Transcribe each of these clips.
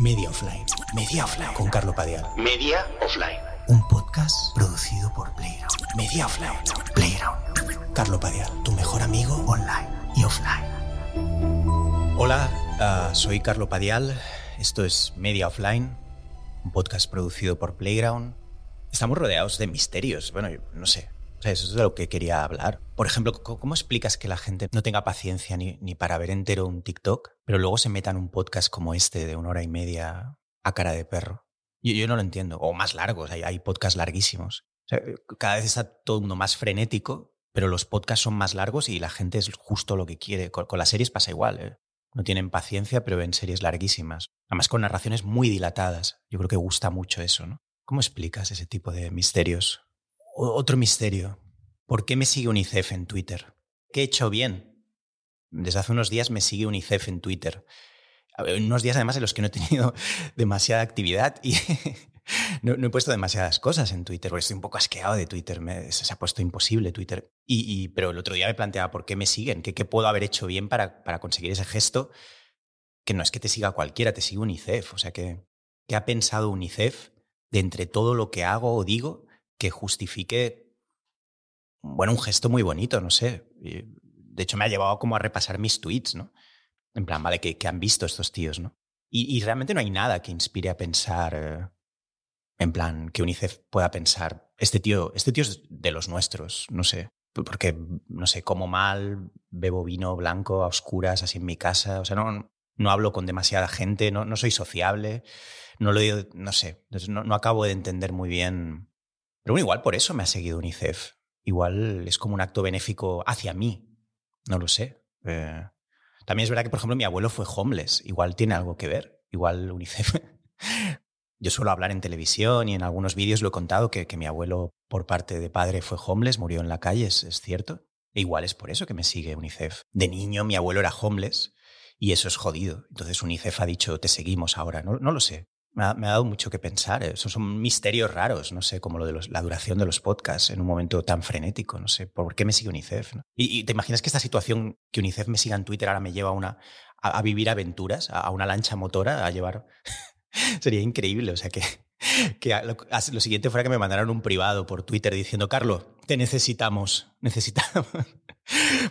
Media Offline. Media Offline. Con Carlo Padial. Media Offline. Un podcast producido por Playground. Media Offline. Playground. Carlo Padial, tu mejor amigo online y offline. Hola, ah, soy Carlo Padial. Esto es Media Offline, un podcast producido por Playground. Estamos rodeados de misterios. Bueno, yo no sé. O sea, eso es de lo que quería hablar. Por ejemplo, ¿cómo explicas que la gente no tenga paciencia ni, ni para ver entero un TikTok, pero luego se meta en un podcast como este de una hora y media a cara de perro? Yo, no lo entiendo. O más largos, hay, podcasts larguísimos. Sea, cada vez está todo el mundo más frenético, pero los podcasts son más largos y la gente es justo lo que quiere. Con, las series pasa igual. ¿eh? No tienen paciencia, pero ven series larguísimas. Además con narraciones muy dilatadas. Yo creo que gusta mucho eso, ¿no? ¿Cómo explicas ese tipo de misterios? Otro misterio. ¿Por qué me sigue UNICEF en Twitter? ¿Qué he hecho bien? Desde hace unos días me sigue UNICEF en Twitter. Unos días además en los que no he tenido demasiada actividad y no, he puesto demasiadas cosas en Twitter, porque estoy un poco asqueado de Twitter. Me- se ha puesto imposible Twitter. Y, pero el otro día me planteaba por qué me siguen, qué, qué puedo haber hecho bien para, para conseguir ese gesto, que no es que te siga cualquiera, te sigue UNICEF. O sea, que, ¿qué ha pensado UNICEF de entre todo lo que hago o digo que justifique, bueno, un gesto muy bonito, no sé. De hecho, me ha llevado como a repasar mis tweets, ¿no? En plan, vale, ¿qué, qué han visto estos tíos, no? Y, y realmente no hay nada que inspire a pensar, eh, en plan, que UNICEF pueda pensar, este tío, este tío es de los nuestros, no sé. Porque, no sé, como mal, bebo vino blanco a oscuras así en mi casa, o sea, no, no hablo con demasiada gente, no, no soy sociable, no lo digo, no sé, no, no acabo de entender muy bien. Pero bueno, igual por eso me ha seguido UNICEF. Igual es como un acto benéfico hacia mí. No lo sé. Eh, también es verdad que, por ejemplo, mi abuelo fue homeless. Igual tiene algo que ver. Igual UNICEF. Yo suelo hablar en televisión y en algunos vídeos lo he contado que, que mi abuelo, por parte de padre, fue homeless, murió en la calle, es, es cierto. E igual es por eso que me sigue UNICEF. De niño mi abuelo era homeless y eso es jodido. Entonces UNICEF ha dicho, te seguimos ahora. No, no lo sé. Me ha, me ha dado mucho que pensar. Esos son misterios raros, no sé, como lo de los- la duración de los podcasts en un momento tan frenético. No sé, ¿por qué me sigue UNICEF? no? Y, y te imaginas que esta situación, que UNICEF me siga en Twitter, ahora me lleva a, una, a, a vivir aventuras, a, a una lancha motora, a llevar... Sería increíble, o sea, que, que lo, lo siguiente fuera que me mandaran un privado por Twitter diciendo, Carlos, te necesitamos, necesitamos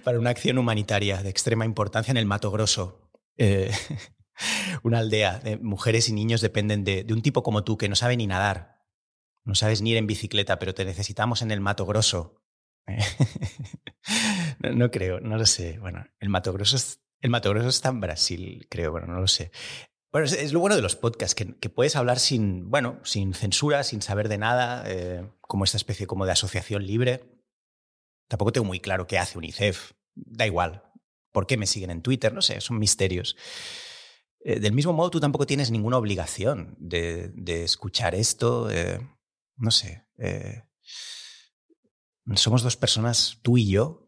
para una acción humanitaria de extrema importancia en el Mato Grosso. Eh, una aldea de mujeres y niños dependen de, de un tipo como tú que no sabe ni nadar, no sabes ni ir en bicicleta, pero te necesitamos en el Mato Grosso. no, creo, no lo sé. Bueno, el Mato Grosso, es- el Mato Grosso está en Brasil, creo, bueno, no lo sé. Bueno, es, es lo bueno de los podcasts, que, que puedes hablar sin, bueno, sin censura, sin saber de nada, eh, como esta especie como de asociación libre. Tampoco tengo muy claro qué hace UNICEF. Da igual. ¿Por qué me siguen en Twitter? No sé, son misterios. Eh, del mismo modo, tú tampoco tienes ninguna obligación de, escuchar esto. eh, no sé. eh, somos dos personas, tú y yo,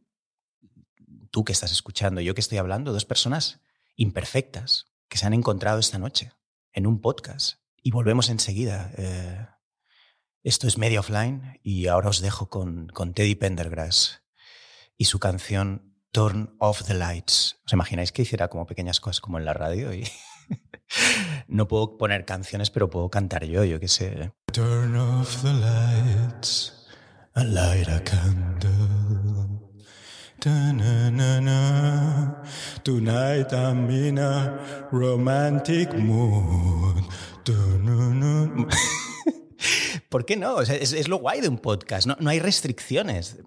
tú que estás escuchando, yo que estoy hablando, dos personas imperfectas que se han encontrado esta noche en un podcast. Y volvemos enseguida. esto es Media Offline y ahora os dejo con, con Teddy Pendergrass y su canción Turn Off the Lights. ¿Os imagináis que hiciera como pequeñas cosas como en la radio? Y no puedo poner canciones, pero puedo cantar yo, yo qué sé. Turn off the lights and light a candle. Ta-na-na-na. Tonight I'm in a romantic mood. ¿Por qué no? O sea, es, lo guay de un podcast. No, no hay restricciones.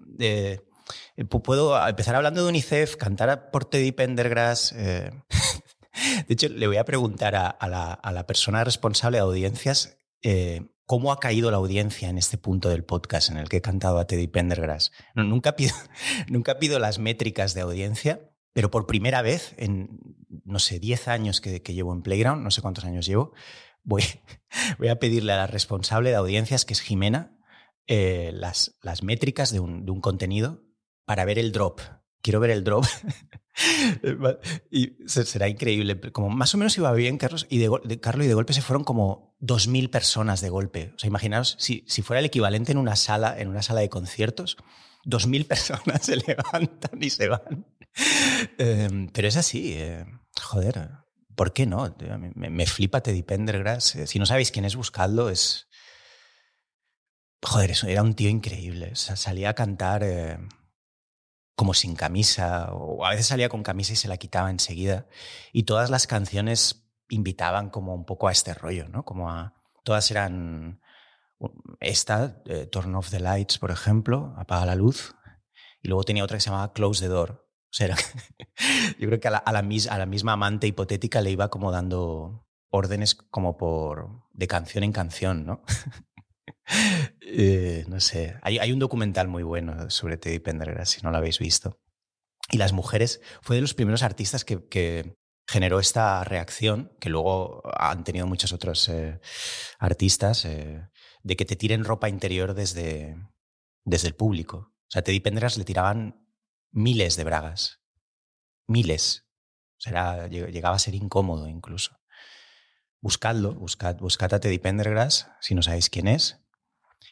Puedo empezar hablando de UNICEF, cantar por Teddy Pendergrass. eh. De hecho, le voy a preguntar a, la, a la persona responsable de audiencias eh, cómo ha caído la audiencia en este punto del podcast en el que he cantado a Teddy Pendergrass. Nunca, pido, nunca pido las métricas de audiencia, pero por primera vez en, no sé, 10 años que, llevo en Playground, no sé cuántos años llevo, voy, a pedirle a la responsable de audiencias, que es Jimena, eh, las, las métricas de un, de un contenido para ver el drop. Quiero ver el drop. y se- será increíble. Como más o menos iba bien, Carlos, y de, Carlos, y de golpe se fueron como 2.000 personas de golpe. O sea, imaginaos si, si fuera el equivalente en una sala, en una sala de conciertos, 2.000 personas se levantan y se van. Eh, pero es así, eh, joder. ¿Por qué no? Me, me flipa Teddy Pendergrass. Si no sabéis quién es, buscadlo. Es. Joder, eso era un tío increíble. Salía a cantar eh, como sin camisa, o a veces salía con camisa y se la quitaba enseguida. Y todas las canciones invitaban como un poco a este rollo, ¿no? Como a. Todas eran. Esta, eh, Turn Off the Lights, por ejemplo, apaga la luz. Y luego tenía otra que se llamaba Close the Door. O sea, yo creo que a la, a la, a la misma amante hipotética le iba como dando órdenes como por de canción en canción, ¿no? eh, no sé. Hay, un documental muy bueno sobre Teddy Pendergrass, si no lo habéis visto. Y las mujeres fue de los primeros artistas que, generó esta reacción, que luego han tenido muchos otros eh, artistas, eh, de que te tiren ropa interior desde, desde el público. O sea, Teddy Pendergrass le tiraban miles de bragas. Miles. O sea, llegaba a ser incómodo incluso. Buscadlo, buscad, buscad a Teddy Pendergrass si no sabéis quién es.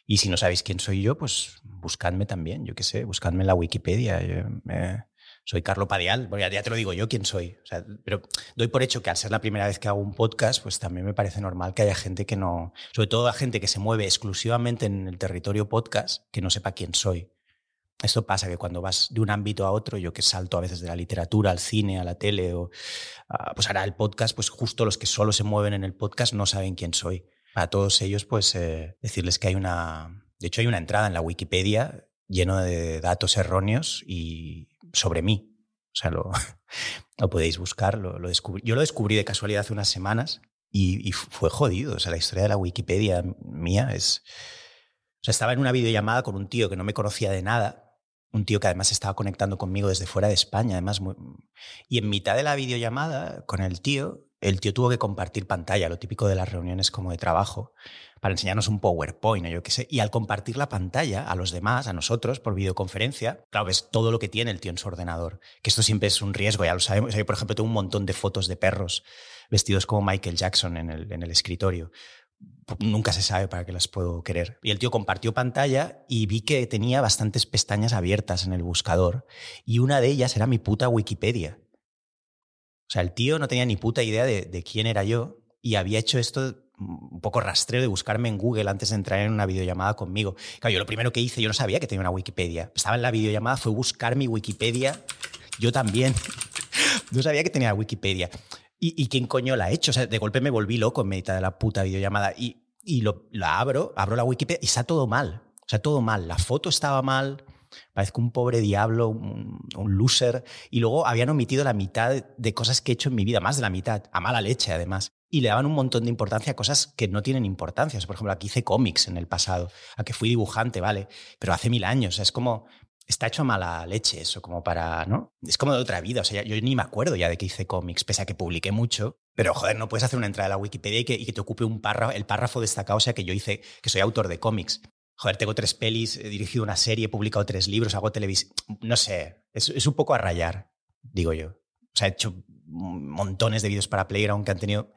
Y si no sabéis quién soy yo, pues buscadme también, yo qué sé, buscadme en la Wikipedia. Eh, soy Carlo Padial, ya te lo digo yo quién soy. Pero doy por hecho que al ser la primera vez que hago un podcast, pues también me parece normal que haya gente que no, sobre todo a gente que se mueve exclusivamente en el territorio podcast, que no sepa quién soy. Esto pasa que cuando vas de un ámbito a otro, yo que salto a veces de la literatura al cine, a la tele, o pues ahora el podcast, pues justo los que solo se mueven en el podcast no saben quién soy. A todos ellos, pues eh, decirles que hay una, de hecho hay una entrada en la Wikipedia lleno de datos erróneos y sobre mí. O sea, lo, lo podéis buscar, lo, lo. Yo lo descubrí de casualidad hace unas semanas y, fue jodido. O sea, la historia de la Wikipedia mía es... O sea, estaba en una videollamada con un tío que no me conocía de nada, un tío que además estaba conectando conmigo desde fuera de España, además. Y en mitad de la videollamada con el tío, el tío tuvo que compartir pantalla, lo típico de las reuniones como de trabajo, para enseñarnos un PowerPoint o yo qué sé. Y al compartir la pantalla a los demás, a nosotros, por videoconferencia, claro, ves todo lo que tiene el tío en su ordenador. Que esto siempre es un riesgo, ya lo sabemos. O yo, por ejemplo, tengo un montón de fotos de perros vestidos como Michael Jackson en el, en el escritorio. Nunca se sabe para qué las puedo querer. Y el tío compartió pantalla y vi que tenía bastantes pestañas abiertas en el buscador. Y una de ellas era mi puta Wikipedia. O sea, el tío no tenía ni puta idea de, de, quién era yo y había hecho esto un poco rastreo de buscarme en Google antes de entrar en una videollamada conmigo. Claro, yo lo primero que hice, yo no sabía que tenía una Wikipedia. Estaba en la videollamada, fue buscar mi Wikipedia. Yo también. no sabía que tenía Wikipedia. ¿Y, ¿Y, quién coño la ha hecho? O sea, de golpe me volví loco en mitad de la puta videollamada. Y, y lo, la abro, abro la Wikipedia y está todo mal. O sea, todo mal. La foto estaba mal, parezco un pobre diablo, un, loser. Y luego habían omitido la mitad de cosas que he hecho en mi vida, más de la mitad, a mala leche además. Y le daban un montón de importancia a cosas que no tienen importancia. Por ejemplo, aquí hice cómics en el pasado, a que fui dibujante, ¿vale? Pero hace mil años. O sea, es como, está hecho a mala leche eso, como para, ¿no? Es como de otra vida. O sea, yo ni me acuerdo ya de que hice cómics, pese a que publiqué mucho. Pero, joder, no puedes hacer una entrada a la Wikipedia y que, te ocupe un párrafo, el párrafo destacado, o sea, que yo hice, que soy autor de cómics joder, tengo tres pelis, he dirigido una serie, he publicado tres libros, hago televisión. No sé, es, es, un poco a rayar, digo yo. O sea, he hecho montones de vídeos para Playground que han tenido.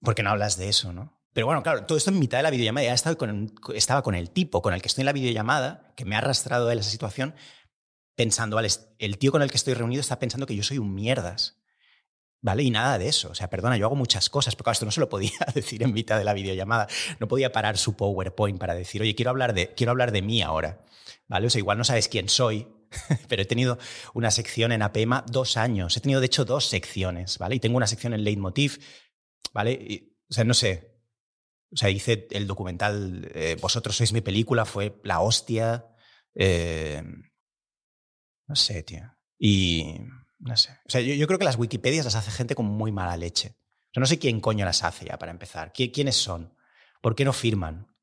¿Por qué no hablas de eso, no? Pero bueno, claro, todo esto en mitad de la videollamada ya estaba con, estaba con el tipo con el que estoy en la videollamada, que me ha arrastrado a esa situación, pensando, vale, el tío con el que estoy reunido está pensando que yo soy un mierdas. ¿Vale? Y nada de eso. O sea, perdona, yo hago muchas cosas, pero claro, esto no se lo podía decir en mitad de la videollamada. No podía parar su PowerPoint para decir, oye, quiero hablar de, quiero hablar de mí ahora. ¿Vale? O sea, igual no sabes quién soy, pero he tenido una sección en APEMA dos años. He tenido, de hecho, dos secciones, ¿vale? Y tengo una sección en Leitmotiv, ¿vale? Y, o sea, no sé. O sea, hice el documental eh, Vosotros sois mi película, fue la hostia. Eh, no sé, tío. Y no sé. O sea, yo, creo que las Wikipedias las hace gente con muy mala leche. O sea, no sé quién coño las hace ya para empezar. ¿Quiénes son? ¿Por qué no firman?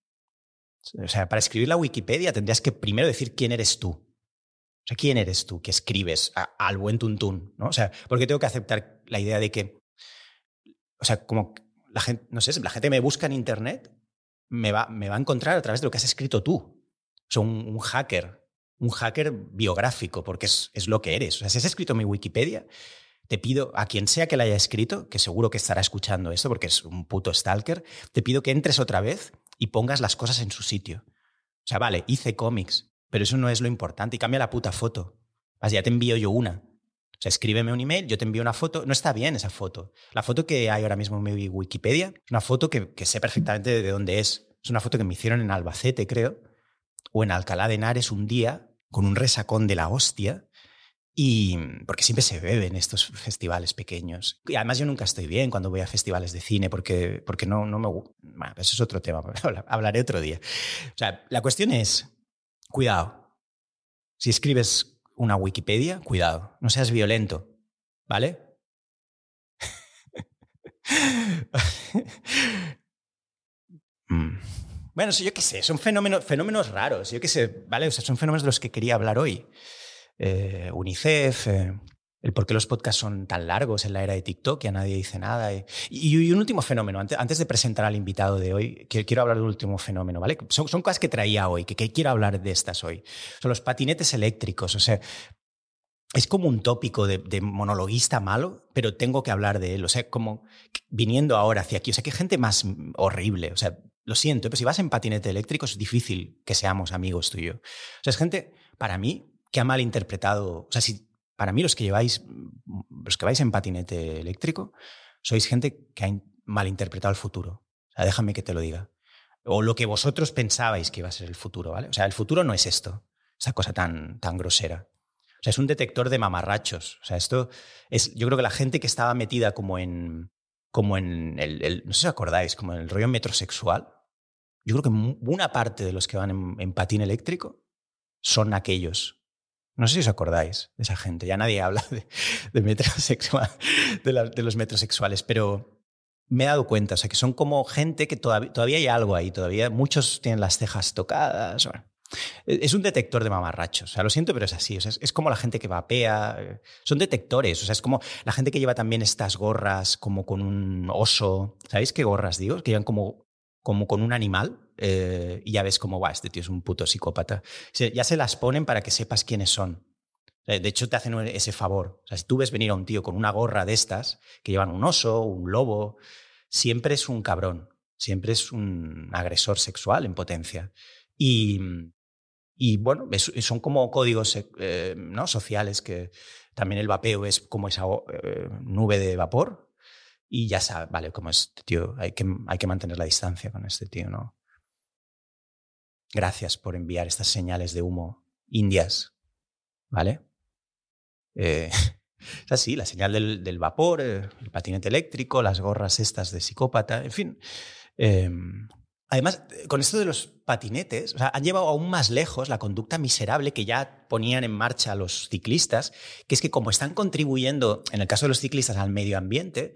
O sea, para escribir la Wikipedia tendrías que primero decir quién eres tú. O sea, ¿quién eres tú que escribes al buen tuntún? ¿no? O sea, ¿por qué tengo que aceptar la idea de que, o sea, como la gente, no sé, la gente me busca en Internet, me va, me va a encontrar a través de lo que has escrito tú. O un, hacker un hacker biográfico, porque es, es, lo que eres. Si has escrito mi Wikipedia, te pido a quien sea que la haya escrito, que seguro que estará escuchando esto porque es un puto stalker, te pido que entres otra vez y pongas las cosas en su sitio. O sea, vale, hice cómics, pero eso no es lo importante y cambia la puta foto. ya te envío yo una. Sea, escríbeme un email, yo te envío una foto. No está bien esa foto. La foto que hay ahora mismo en mi Wikipedia una foto que, sé perfectamente de dónde es. Es una foto que me hicieron en Albacete, creo, o en Alcalá de Henares un día, con un resacón de la hostia. Y porque siempre se bebe en estos festivales pequeños. Y además yo nunca estoy bien cuando voy a festivales de cine porque, porque no, no me gusta. Bueno, eso es otro tema, hablaré otro día. O sea, la cuestión es, cuidado. Si escribes una Wikipedia, cuidado, no seas violento, ¿vale? Mm. Bueno, yo qué sé, son fenómenos, raros, yo qué sé, ¿vale? O sea, son fenómenos de los que quería hablar hoy. Eh, UNICEF, eh, el por qué los podcasts son tan largos en la era de TikTok, y a nadie dice nada. Eh. Y, un último fenómeno, antes, de presentar al invitado de hoy, quiero, hablar del último fenómeno, ¿vale? Son, son cosas que traía hoy, que, quiero hablar de estas hoy. Son los patinetes eléctricos, o sea, es como un tópico de, de, monologuista malo, pero tengo que hablar de él. O sea, como viniendo ahora hacia aquí. O sea, qué gente más horrible. O sea, lo siento, pero si vas en patinete eléctrico es difícil que seamos amigos tú y yo. O sea, es gente, para mí, que ha malinterpretado. O sea, si para mí los que lleváis, los que vais en patinete eléctrico, sois gente que ha malinterpretado el futuro. Déjame que te lo diga. O lo que vosotros pensabais que iba a ser el futuro, ¿vale? O sea, el futuro no es esto, esa cosa tan, tan grosera. O sea, es un detector de mamarrachos. O sea, esto es, yo creo que la gente que estaba metida como en, como en el, no sé si acordáis, como en el rollo metrosexual, yo creo que una parte de los que van en, patín eléctrico son aquellos. No sé si os acordáis de esa gente. Ya nadie habla de, metrosexual, de, los metrosexuales, pero me he dado cuenta, o sea, que son como gente que todavía, todavía hay algo ahí, todavía muchos tienen las cejas tocadas. E, es un detector de mamarrachos. O sea, lo siento, pero es así. O sea, es, como la gente que vapea. Eh, son detectores. O sea, es como la gente que lleva también estas gorras como con un oso. ¿Sabéis qué gorras digo? Que llevan como como con un animal eh, y ya ves como, va, este tío es un puto psicópata. Ya se las ponen para que sepas quiénes son. De hecho, te hacen ese favor. O sea, si tú ves venir a un tío con una gorra de estas, que llevan un oso, un lobo, siempre es un cabrón, siempre es un agresor sexual en potencia. Y, y bueno, son como códigos eh, ¿no? sociales que también el vapeo es como esa eh, nube de vapor y ya sabe, vale, como este tío, hay que, hay que mantener la distancia con este tío, ¿no? Gracias por enviar estas señales de humo indias, ¿vale? Eh, es así, la señal del, vapor, eh, el patinete eléctrico, las gorras estas de psicópata, en fin. Em, además, con esto de los patinetes, o sea, han llevado aún más lejos la conducta miserable que ya ponían en marcha los ciclistas, que es que como están contribuyendo, en el caso de los ciclistas, al medio ambiente,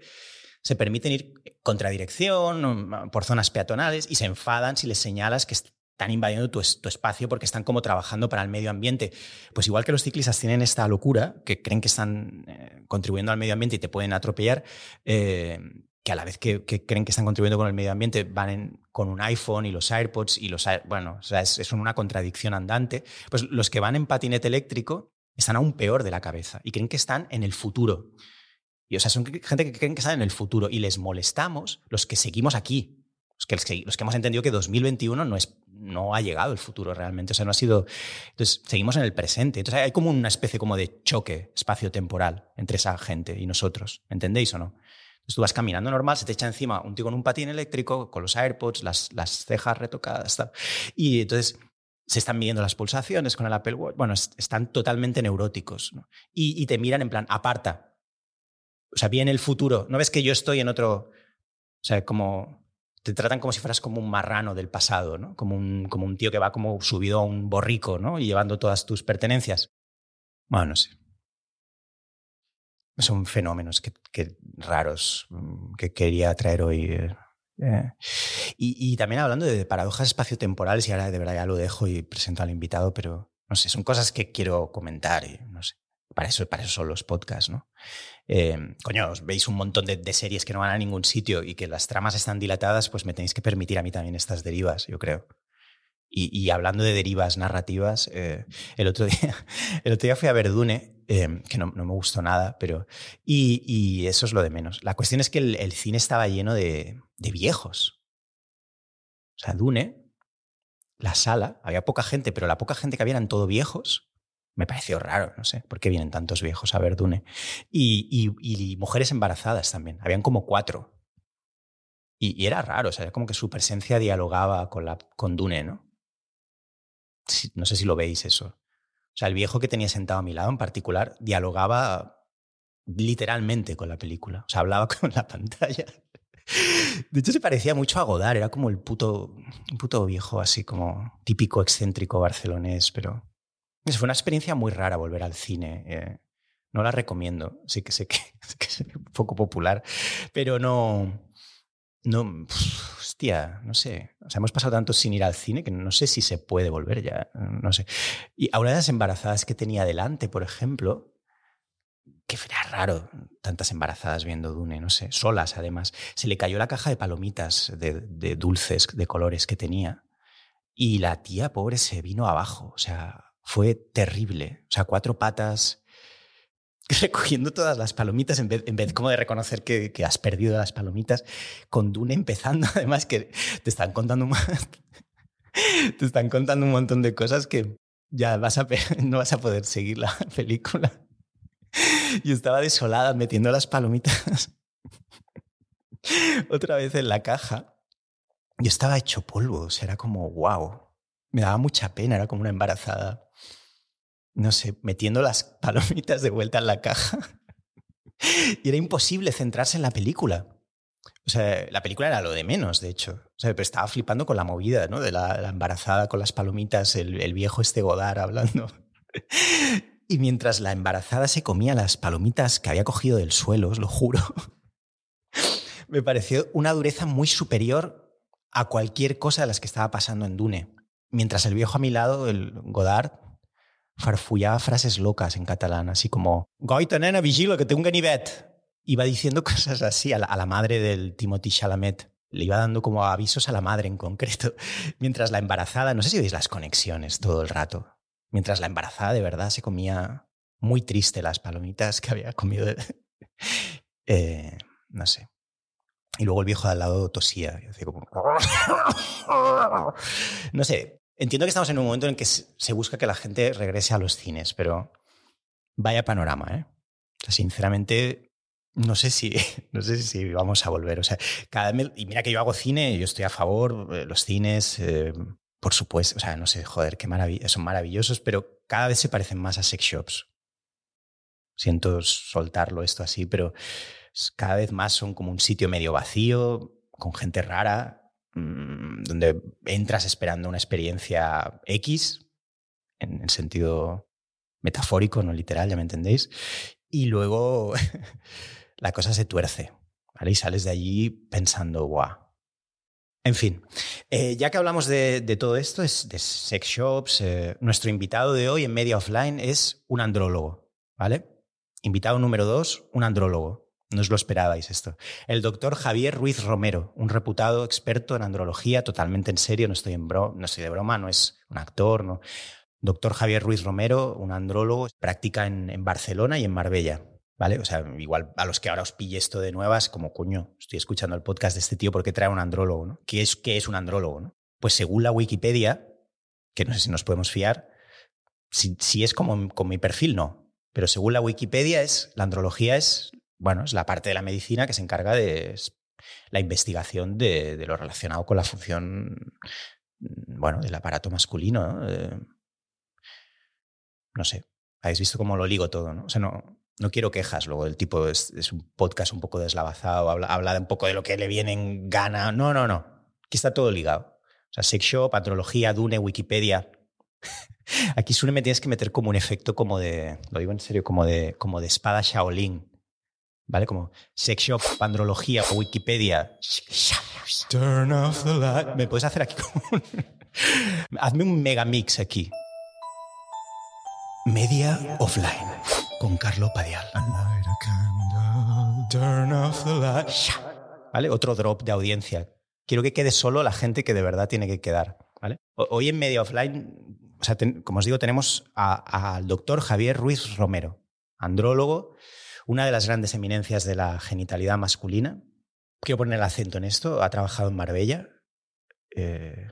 se permiten ir contradirección, por zonas peatonales y se enfadan si les señalas que están invadiendo tu, espacio porque están como trabajando para el medio ambiente. Pues igual que los ciclistas tienen esta locura, que creen que están eh, contribuyendo al medio ambiente y te pueden atropellar, eh, que a la vez que, creen que están contribuyendo con el medio ambiente van con un iPhone y los AirPods y los... Bueno, o sea, es, es una contradicción andante. Pues los que van en patinete eléctrico están aún peor de la cabeza y creen que están en el futuro. Y, o sea, son gente que creen que están en el futuro y les molestamos los que seguimos aquí. Los que, los que hemos entendido que 2021 no, es, no ha llegado el futuro realmente. O sea, no ha sido. Entonces, seguimos en el presente. Entonces, hay como una especie como de choque espacio-temporal entre esa gente y nosotros. ¿Entendéis o no? Entonces, tú vas caminando normal, se te echa encima un tío con un patín eléctrico, con los AirPods, las, las cejas retocadas. Tal. Y entonces se están midiendo las pulsaciones con el Apple Watch. Bueno, están totalmente neuróticos. Y, y, te miran en plan, aparta, o sea, viene el futuro. ¿No ves que yo estoy en otro, o sea, como te tratan como si fueras como un marrano del pasado, ¿no? Como un, como un tío que va como subido a un borrico, ¿no? Y llevando todas tus pertenencias. Bueno, no sé. Son fenómenos que, raros mm, que quería traer hoy. Eh, eh. Y, y, también hablando de paradojas espaciotemporales, y ahora de verdad ya lo dejo y presento al invitado, pero no sé, son cosas que quiero comentar y no sé. Para eso, para eso son los podcasts, ¿no? Eh, coño, veis un montón de, series que no van a ningún sitio y que las tramas están dilatadas, pues me tenéis que permitir a mí también estas derivas, yo creo. Y, hablando de derivas narrativas, eh, el, otro día, el otro día fui a Verdune, eh, que no, me gustó nada, pero. Y, eso es lo de menos. La cuestión es que el, cine estaba lleno de, de, viejos. O sea, Dune, la sala, había poca gente, pero la poca gente que había eran todo viejos Me pareció raro, no sé, por qué vienen tantos viejos a ver Dune. Y, y, mujeres embarazadas también, habían como cuatro. Y, era raro, o sea, como que su presencia dialogaba con, la, con Dune, ¿no? no sé si lo veis eso. O sea, el viejo que tenía sentado a mi lado en particular dialogaba literalmente con la película. O sea, hablaba con la pantalla. De hecho, se parecía mucho a Godard, era como el puto, un puto viejo así como típico excéntrico barcelonés, pero fue una experiencia muy rara volver al cine. Eh, no la recomiendo, sí que sé que, que es poco popular, pero no, no, hostia, no sé. O sea, hemos pasado tanto sin ir al cine que no sé si se puede volver ya. No sé. Y ahora las embarazadas que tenía delante, por ejemplo, que era raro tantas embarazadas viendo Dune, no sé, solas además. Se le cayó la caja de palomitas de, de dulces de colores que tenía y la tía pobre se vino abajo. O sea, fue terrible. O sea, cuatro patas recogiendo todas las palomitas en vez, en vez como de reconocer que, has perdido las palomitas, con Dune empezando, además que te están contando te están contando un montón de cosas que ya vas a, no vas a poder seguir la película. Y estaba desolada metiendo las palomitas otra vez en la caja. Y estaba hecho polvo, o sea, era como, wow. Me daba mucha pena, era como una embarazada no sé, metiendo las palomitas de vuelta en la caja. y era imposible centrarse en la película. O sea, la película era lo de menos, de hecho. O sea, pero estaba flipando con la movida, ¿no? De la, embarazada con las palomitas, el, viejo este Godard hablando. y mientras la embarazada se comía las palomitas que había cogido del suelo, os lo juro, me pareció una dureza muy superior a cualquier cosa de las que estaba pasando en Dune. Mientras el viejo a mi lado, el Godard, farfullaba frases locas en catalán, así como Goita, nena, vigila, que tengo un. Iba diciendo cosas así a la, madre del Timothy Chalamet. Le iba dando como avisos a la madre en concreto. Mientras la embarazada, no sé si veis las conexiones todo el rato. Mientras la embarazada de verdad se comía muy triste las palomitas que había comido. Eh, no sé. Y luego el viejo de al lado tosía. No sé, Entiendo que estamos en un momento en que se busca que la gente regrese a los cines, pero vaya panorama, ¿eh? sinceramente, no sé si, no sé si vamos a volver. O sea, cada y mira que yo hago cine, yo estoy a favor, eh, los cines, eh, por supuesto, o sea, no sé, joder, qué son maravillosos, pero cada vez se parecen más a sex shops. Siento soltarlo esto así, pero cada vez más son como un sitio medio vacío, con gente rara, Mm, donde entras esperando una experiencia X, en el sentido metafórico, no literal, ya me entendéis, y luego la cosa se tuerce, ¿vale? Y sales de allí pensando, guau. En fin, eh, ya que hablamos de, todo esto, es de sex shops, eh, nuestro invitado de hoy en Media Offline es un andrólogo, ¿vale? Invitado número dos, un andrólogo. No os lo esperabais esto. El doctor Javier Ruiz Romero, un reputado experto en andrología, totalmente en serio, no estoy, en no estoy de broma, no es un actor, no. Doctor Javier Ruiz Romero, un andrólogo, practica en, Barcelona y en Marbella. ¿Vale? O sea, igual a los que ahora os pille esto de nuevas, como coño, estoy escuchando el podcast de este tío porque trae un andrólogo, ¿no? ¿Qué es, qué es un andrólogo? ¿no? Pues según la Wikipedia, que no sé si nos podemos fiar, si, si es como, como mi perfil, no. Pero según la Wikipedia, es, la andrología es bueno, es la parte de la medicina que se encarga de la investigación de, lo relacionado con la función, mm, bueno, del aparato masculino. ¿no? no sé, habéis visto cómo lo ligo todo, ¿no? O sea, no, no quiero quejas luego del tipo, es, es un podcast un poco deslavazado, habla, habla un poco de lo que le viene en gana. No, no, no. Aquí está todo ligado. O sea, Sex Shop, Patrología, Dune, Wikipedia. Aquí Sune me tienes que meter como un efecto como de, lo digo en serio, como de, como de espada Shaolin. ¿Vale? Como sex shop, pandrología o Wikipedia. Turn off the light. Me puedes hacer aquí como un... Hazme un mega mix aquí. Media offline con Carlo Padial. Turn off the light. ¿Vale? Otro drop de audiencia. Quiero que quede solo la gente que de verdad tiene que quedar. ¿vale? Hoy en Media Offline, o sea, como os digo, tenemos al doctor Javier Ruiz Romero, andrólogo, una de las grandes eminencias de la genitalidad masculina. Quiero poner el acento en esto. Ha trabajado en Marbella, eh,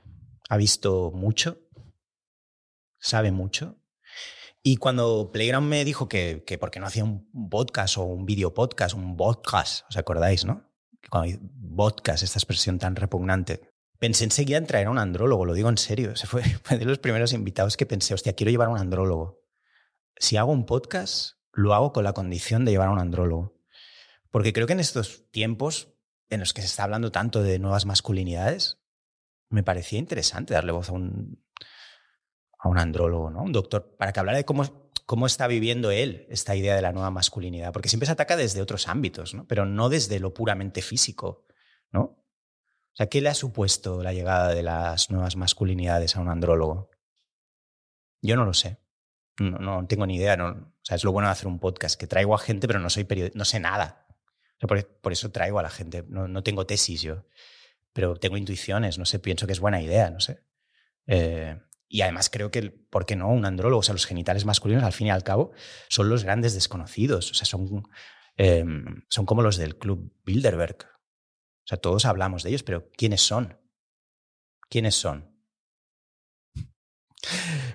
ha visto mucho, sabe mucho Y cuando Playground me dijo que, que por qué no hacía un podcast o un video podcast, un podcast, ¿os acordáis, no? Cuando podcast, esta expresión tan repugnante, pensé enseguida en traer a un andrólogo, lo digo en serio. Se fue, fue de los primeros invitados que pensé, hostia, quiero llevar a un andrólogo. Si hago un podcast, lo hago con la condición de llevar a un andrólogo. Porque creo que en estos tiempos en los que se está hablando tanto de nuevas masculinidades, me parecía interesante darle voz a un, a un andrólogo, ¿no? Un doctor, para que hablara de cómo, cómo está viviendo él esta idea de la nueva masculinidad. Porque siempre se ataca desde otros ámbitos, ¿no? Pero no desde lo puramente físico, ¿no? O sea, ¿qué le ha supuesto la llegada de las nuevas masculinidades a un andrólogo? Yo no lo sé. No, tengo ni idea. No, sea, es lo bueno de hacer un podcast, que traigo a gente, pero no soy no sé nada. por, por, eso traigo a la gente. No, no, tengo tesis yo, pero tengo intuiciones, no sé, pienso que es buena idea, no sé. Eh, y además creo que, ¿por qué no? Un andrólogo, o sea, los genitales masculinos, al fin y al cabo, son los grandes desconocidos. O sea, son, eh, son como los del Club Bilderberg. O sea, todos hablamos de ellos, pero ¿quiénes son? ¿Quiénes son?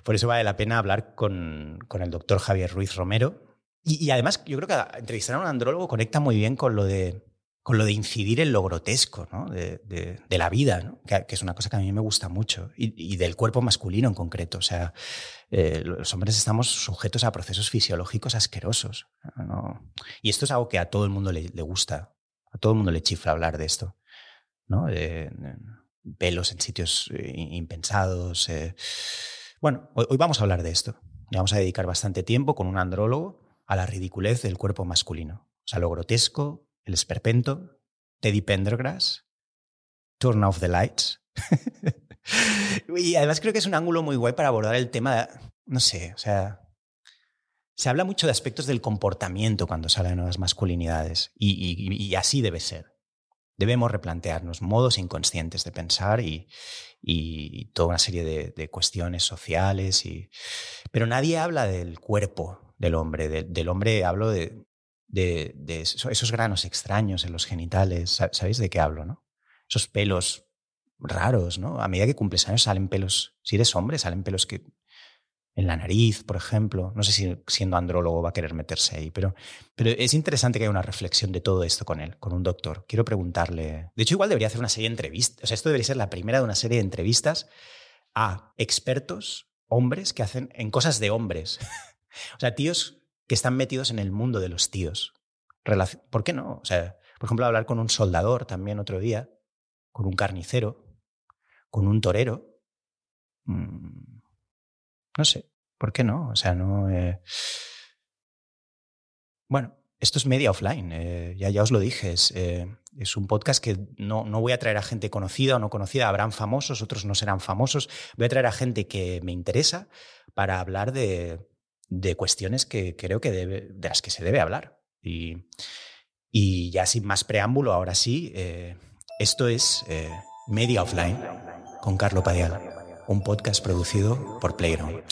Por eso vale la pena hablar con, con el doctor Javier Ruiz Romero. Y, y, además, yo creo que entrevistar a un andrólogo conecta muy bien con lo de, con lo de incidir en lo grotesco ¿no? de, de, de, la vida, ¿no? que, que, es una cosa que a mí me gusta mucho, y, y del cuerpo masculino en concreto. O sea, eh, los hombres estamos sujetos a procesos fisiológicos asquerosos. ¿no? Y esto es algo que a todo el mundo le, le, gusta, a todo el mundo le chifla hablar de esto. ¿no? De, pelos en sitios eh, impensados. Eh, bueno, hoy, vamos a hablar de esto. Y vamos a dedicar bastante tiempo con un andrólogo a la ridiculez del cuerpo masculino. O sea, lo grotesco, el esperpento, Teddy Pendergrass, Turn Off the Lights. y además creo que es un ángulo muy guay para abordar el tema, no sé, o sea, se habla mucho de aspectos del comportamiento cuando se habla de nuevas masculinidades y así debe ser. Debemos replantearnos modos inconscientes de pensar y, y toda una serie de, cuestiones sociales. Y... Pero nadie habla del cuerpo del hombre. De, del hombre hablo de, de, de, esos granos extraños en los genitales. ¿Sabéis de qué hablo, no? Esos pelos raros, ¿no? A medida que cumples años salen pelos. Si eres hombre, salen pelos que en la nariz, por ejemplo. No sé si siendo andrólogo va a querer meterse ahí, pero, pero es interesante que haya una reflexión de todo esto con él, con un doctor. Quiero preguntarle. De hecho, igual debería hacer una serie de entrevistas. O sea, esto debería ser la primera de una serie de entrevistas a expertos, hombres, que hacen en cosas de hombres. o sea, tíos que están metidos en el mundo de los tíos. ¿Por qué no? O sea, por ejemplo, hablar con un soldador también otro día, con un carnicero, con un torero. Mmm, no sé, ¿por qué no? O sea, no. Eh... Bueno, esto es media offline, eh, ya, ya os lo dije. Es, eh, es un podcast que no, no, voy a traer a gente conocida o no conocida, habrán famosos, otros no serán famosos. Voy a traer a gente que me interesa para hablar de, de cuestiones que creo que debe, de las que se debe hablar. Y, y ya sin más preámbulo, ahora sí, esto es Media Offline con Carlo Padial, un podcast producido por Playground.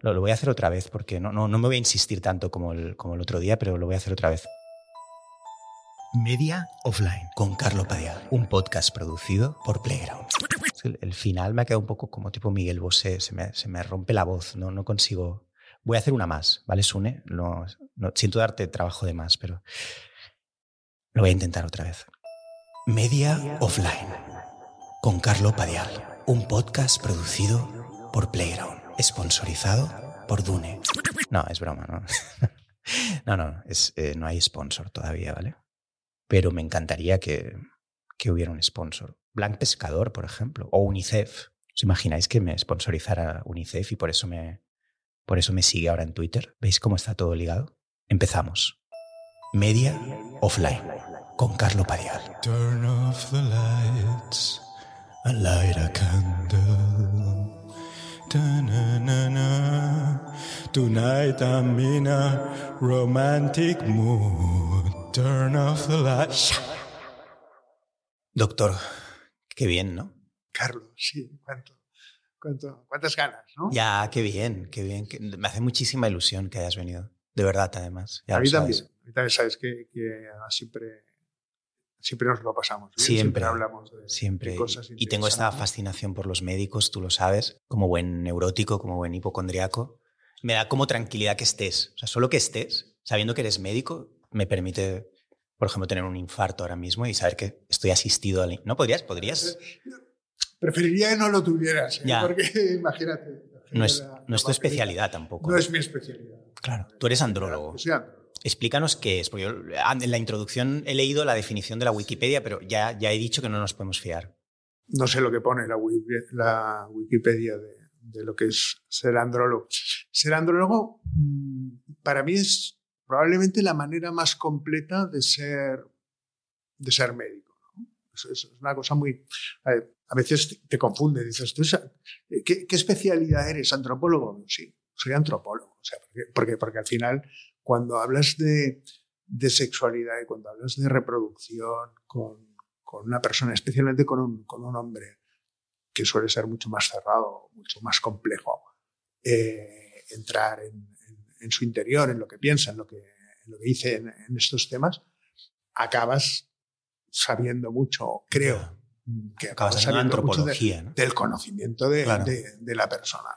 Lo, lo, voy a hacer otra vez porque no, no, no me voy a insistir tanto como el, como el otro día, pero lo voy a hacer otra vez. Media Offline con Carlo Padial, un podcast producido por Playground. El, el, final me ha quedado un poco como tipo Miguel Bosé, se me, se me rompe la voz, no, no consigo Voy a hacer una más, ¿vale, Sune? No, no, siento darte trabajo de más, pero lo voy a intentar otra vez. Media Offline, con Carlo Padial, un podcast producido por Playground, sponsorizado por Dune. No, es broma, ¿no? no, no, es, eh, no hay sponsor todavía, ¿vale? Pero me encantaría que, que hubiera un sponsor. Blanc Pescador, por ejemplo, o UNICEF. ¿Os imagináis que me sponsorizara UNICEF y por eso me, por eso me sigue ahora en Twitter. ¿Veis cómo está todo ligado? Empezamos. Media Offline con Carlo Padial. Turn off the lights and light a candle. -na -na -na. Tonight I'm in a romantic mood. Turn off the lights. Doctor, qué bien, ¿no? Carlos, sí, cuánto cuánto, cuántas ganas, ¿no? Ya, qué bien, qué bien. Me hace muchísima ilusión que hayas venido. De verdad, además. Ya a mí también. A mí también sabes que, que siempre, siempre nos lo pasamos. Siempre, siempre, hablamos de, siempre. de cosas Y tengo esta fascinación por los médicos, tú lo sabes, como buen neurótico, como buen hipocondriaco. me da como tranquilidad que estés. O sea, solo que estés, sabiendo que eres médico, me permite, por ejemplo, tener un infarto ahora mismo y saber que estoy asistido al... ¿No podrías? ¿Podrías? Preferiría que no lo tuvieras, ¿eh? porque imagínate. No es, no es tu especialidad tampoco. No es mi especialidad. Claro, tú eres andrólogo. Explícanos qué es, yo en la introducción he leído la definición de la Wikipedia, pero ya, ya he dicho que no nos podemos fiar. No sé lo que pone la, Wikipedia de, lo que es ser andrólogo. Ser andrólogo mm, para mí es probablemente la manera más completa de ser, de ser médico. Es, una cosa muy... A veces te confunde, dices, ¿qué, ¿qué, especialidad eres? ¿Antropólogo? Sí, soy antropólogo. O sea, porque, porque, al final, cuando hablas de, de sexualidad y cuando hablas de reproducción con, con una persona, especialmente con un, con un hombre, que suele ser mucho más cerrado, mucho más complejo, eh, entrar en, en, su interior, en lo que piensa, en lo que, en lo que dice en, estos temas, acabas sabiendo mucho, creo, que acabas sabiendo mucho del conocimiento de, de, la persona.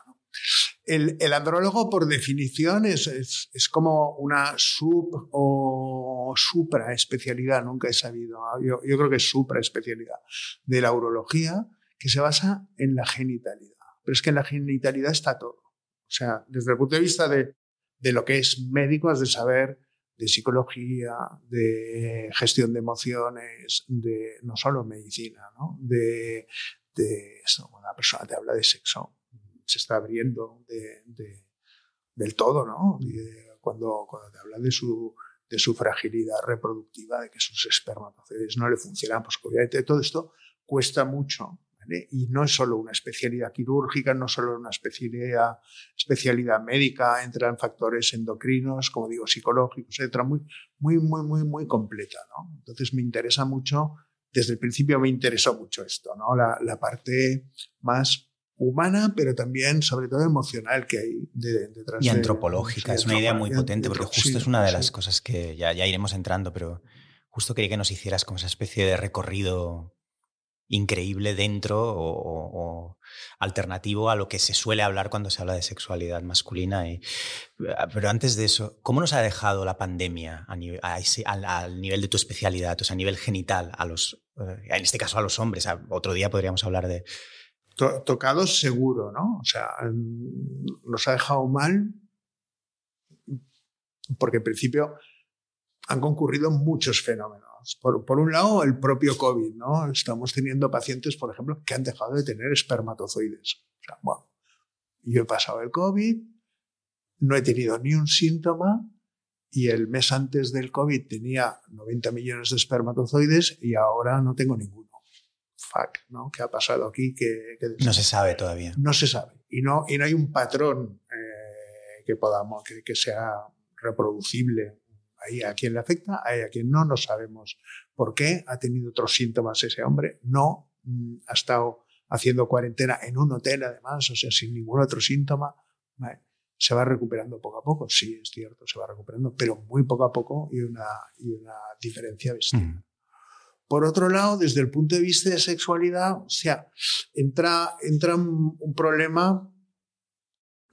El, el, andrólogo, por definición, es, es, es, como una sub o supra especialidad, nunca he sabido. Yo, yo creo que es supra especialidad de la urología, que se basa en la genitalidad. Pero es que en la genitalidad está todo. O sea, desde el punto de vista de, de lo que es médico, has de saber de psicología, de gestión de emociones, de no solo medicina, ¿no? de, de eso, una persona te habla de sexo, se está abriendo de, de, del todo, ¿no? cuando, te habla de su, de su fragilidad reproductiva, de que sus espermatozoides no le funcionan, pues obviamente todo esto cuesta mucho y no es solo una especialidad quirúrgica, no solo una especialidad, médica, entran factores endocrinos, como digo, psicológicos, etc. Muy, muy, muy, muy, muy completa. ¿no? Entonces me interesa mucho, desde el principio me interesó mucho esto, ¿no? la parte más humana, pero también, sobre todo, emocional que hay detrás. Y antropológica, es una idea muy potente, porque justo es una de las cosas que ya, ya iremos entrando, pero justo quería que nos hicieras como esa especie de recorrido increíble dentro o, alternativo a lo que se suele hablar cuando se habla de sexualidad masculina. Y, ah, pero antes de eso, ¿cómo nos ha dejado la pandemia a al, nivel de tu especialidad, o sea, a nivel genital, a los, eh, en este caso a los hombres? Otro día podríamos hablar de... tocados seguro, ¿no? O sea, nos ha dejado mal porque en principio han concurrido muchos fenómenos por, un lado, el propio COVID, ¿no? Estamos teniendo pacientes, por ejemplo, que han dejado de tener espermatozoides. O sea, bueno, yo he pasado el COVID, no he tenido ni un síntoma y el mes antes del COVID tenía 90 millones de espermatozoides y ahora no tengo ninguno. Fuck, ¿no? ¿Qué ha pasado aquí? no se sabe todavía. No se sabe. Y no, y no hay un patrón eh, que podamos, que, que sea reproducible hay a quien le afecta, hay a quien no, no sabemos por qué. Ha tenido otros síntomas ese hombre, no, mm, ha estado haciendo cuarentena en un hotel además, o sea, sin ningún otro síntoma. Se va recuperando poco a poco, sí, es cierto, se va recuperando, pero muy poco a poco y una, y una diferencia bestial. Mm. Por otro lado, desde el punto de vista de sexualidad, o sea, entra, entra un, problema,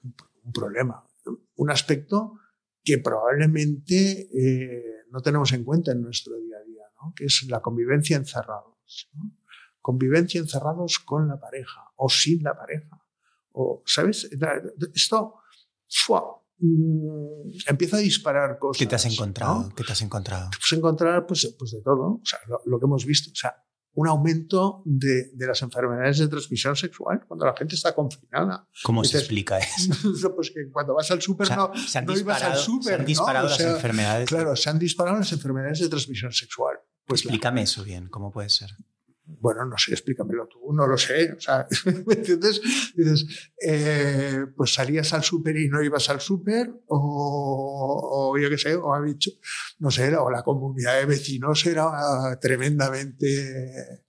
un problema, un aspecto que probablemente eh, no tenemos en cuenta en nuestro día a día, ¿no? que es la convivencia encerrados. Convivencia encerrados con la pareja o sin la pareja. O, ¿Sabes? Esto mm, empieza a disparar cosas. ¿Qué te has encontrado? ¿Qué te has encontrado? Pues encontrar pues, pues de todo, o sea, lo, lo, que hemos visto. O sea, un aumento de, de, las enfermedades de transmisión sexual cuando la gente está confinada. ¿Cómo se explica eso? pues que cuando vas al súper no, no ibas al súper. Se han disparado las enfermedades. Claro, se han disparado las enfermedades de transmisión sexual. Pues Explícame eso bien, ¿cómo puede ser? Bueno, no sé, explícamelo tú, no lo sé. O sea, ¿me entiendes? Dices, eh, pues salías al súper y no ibas al súper, o, o, yo qué sé, o ha dicho, no sé, o la comunidad de vecinos era tremendamente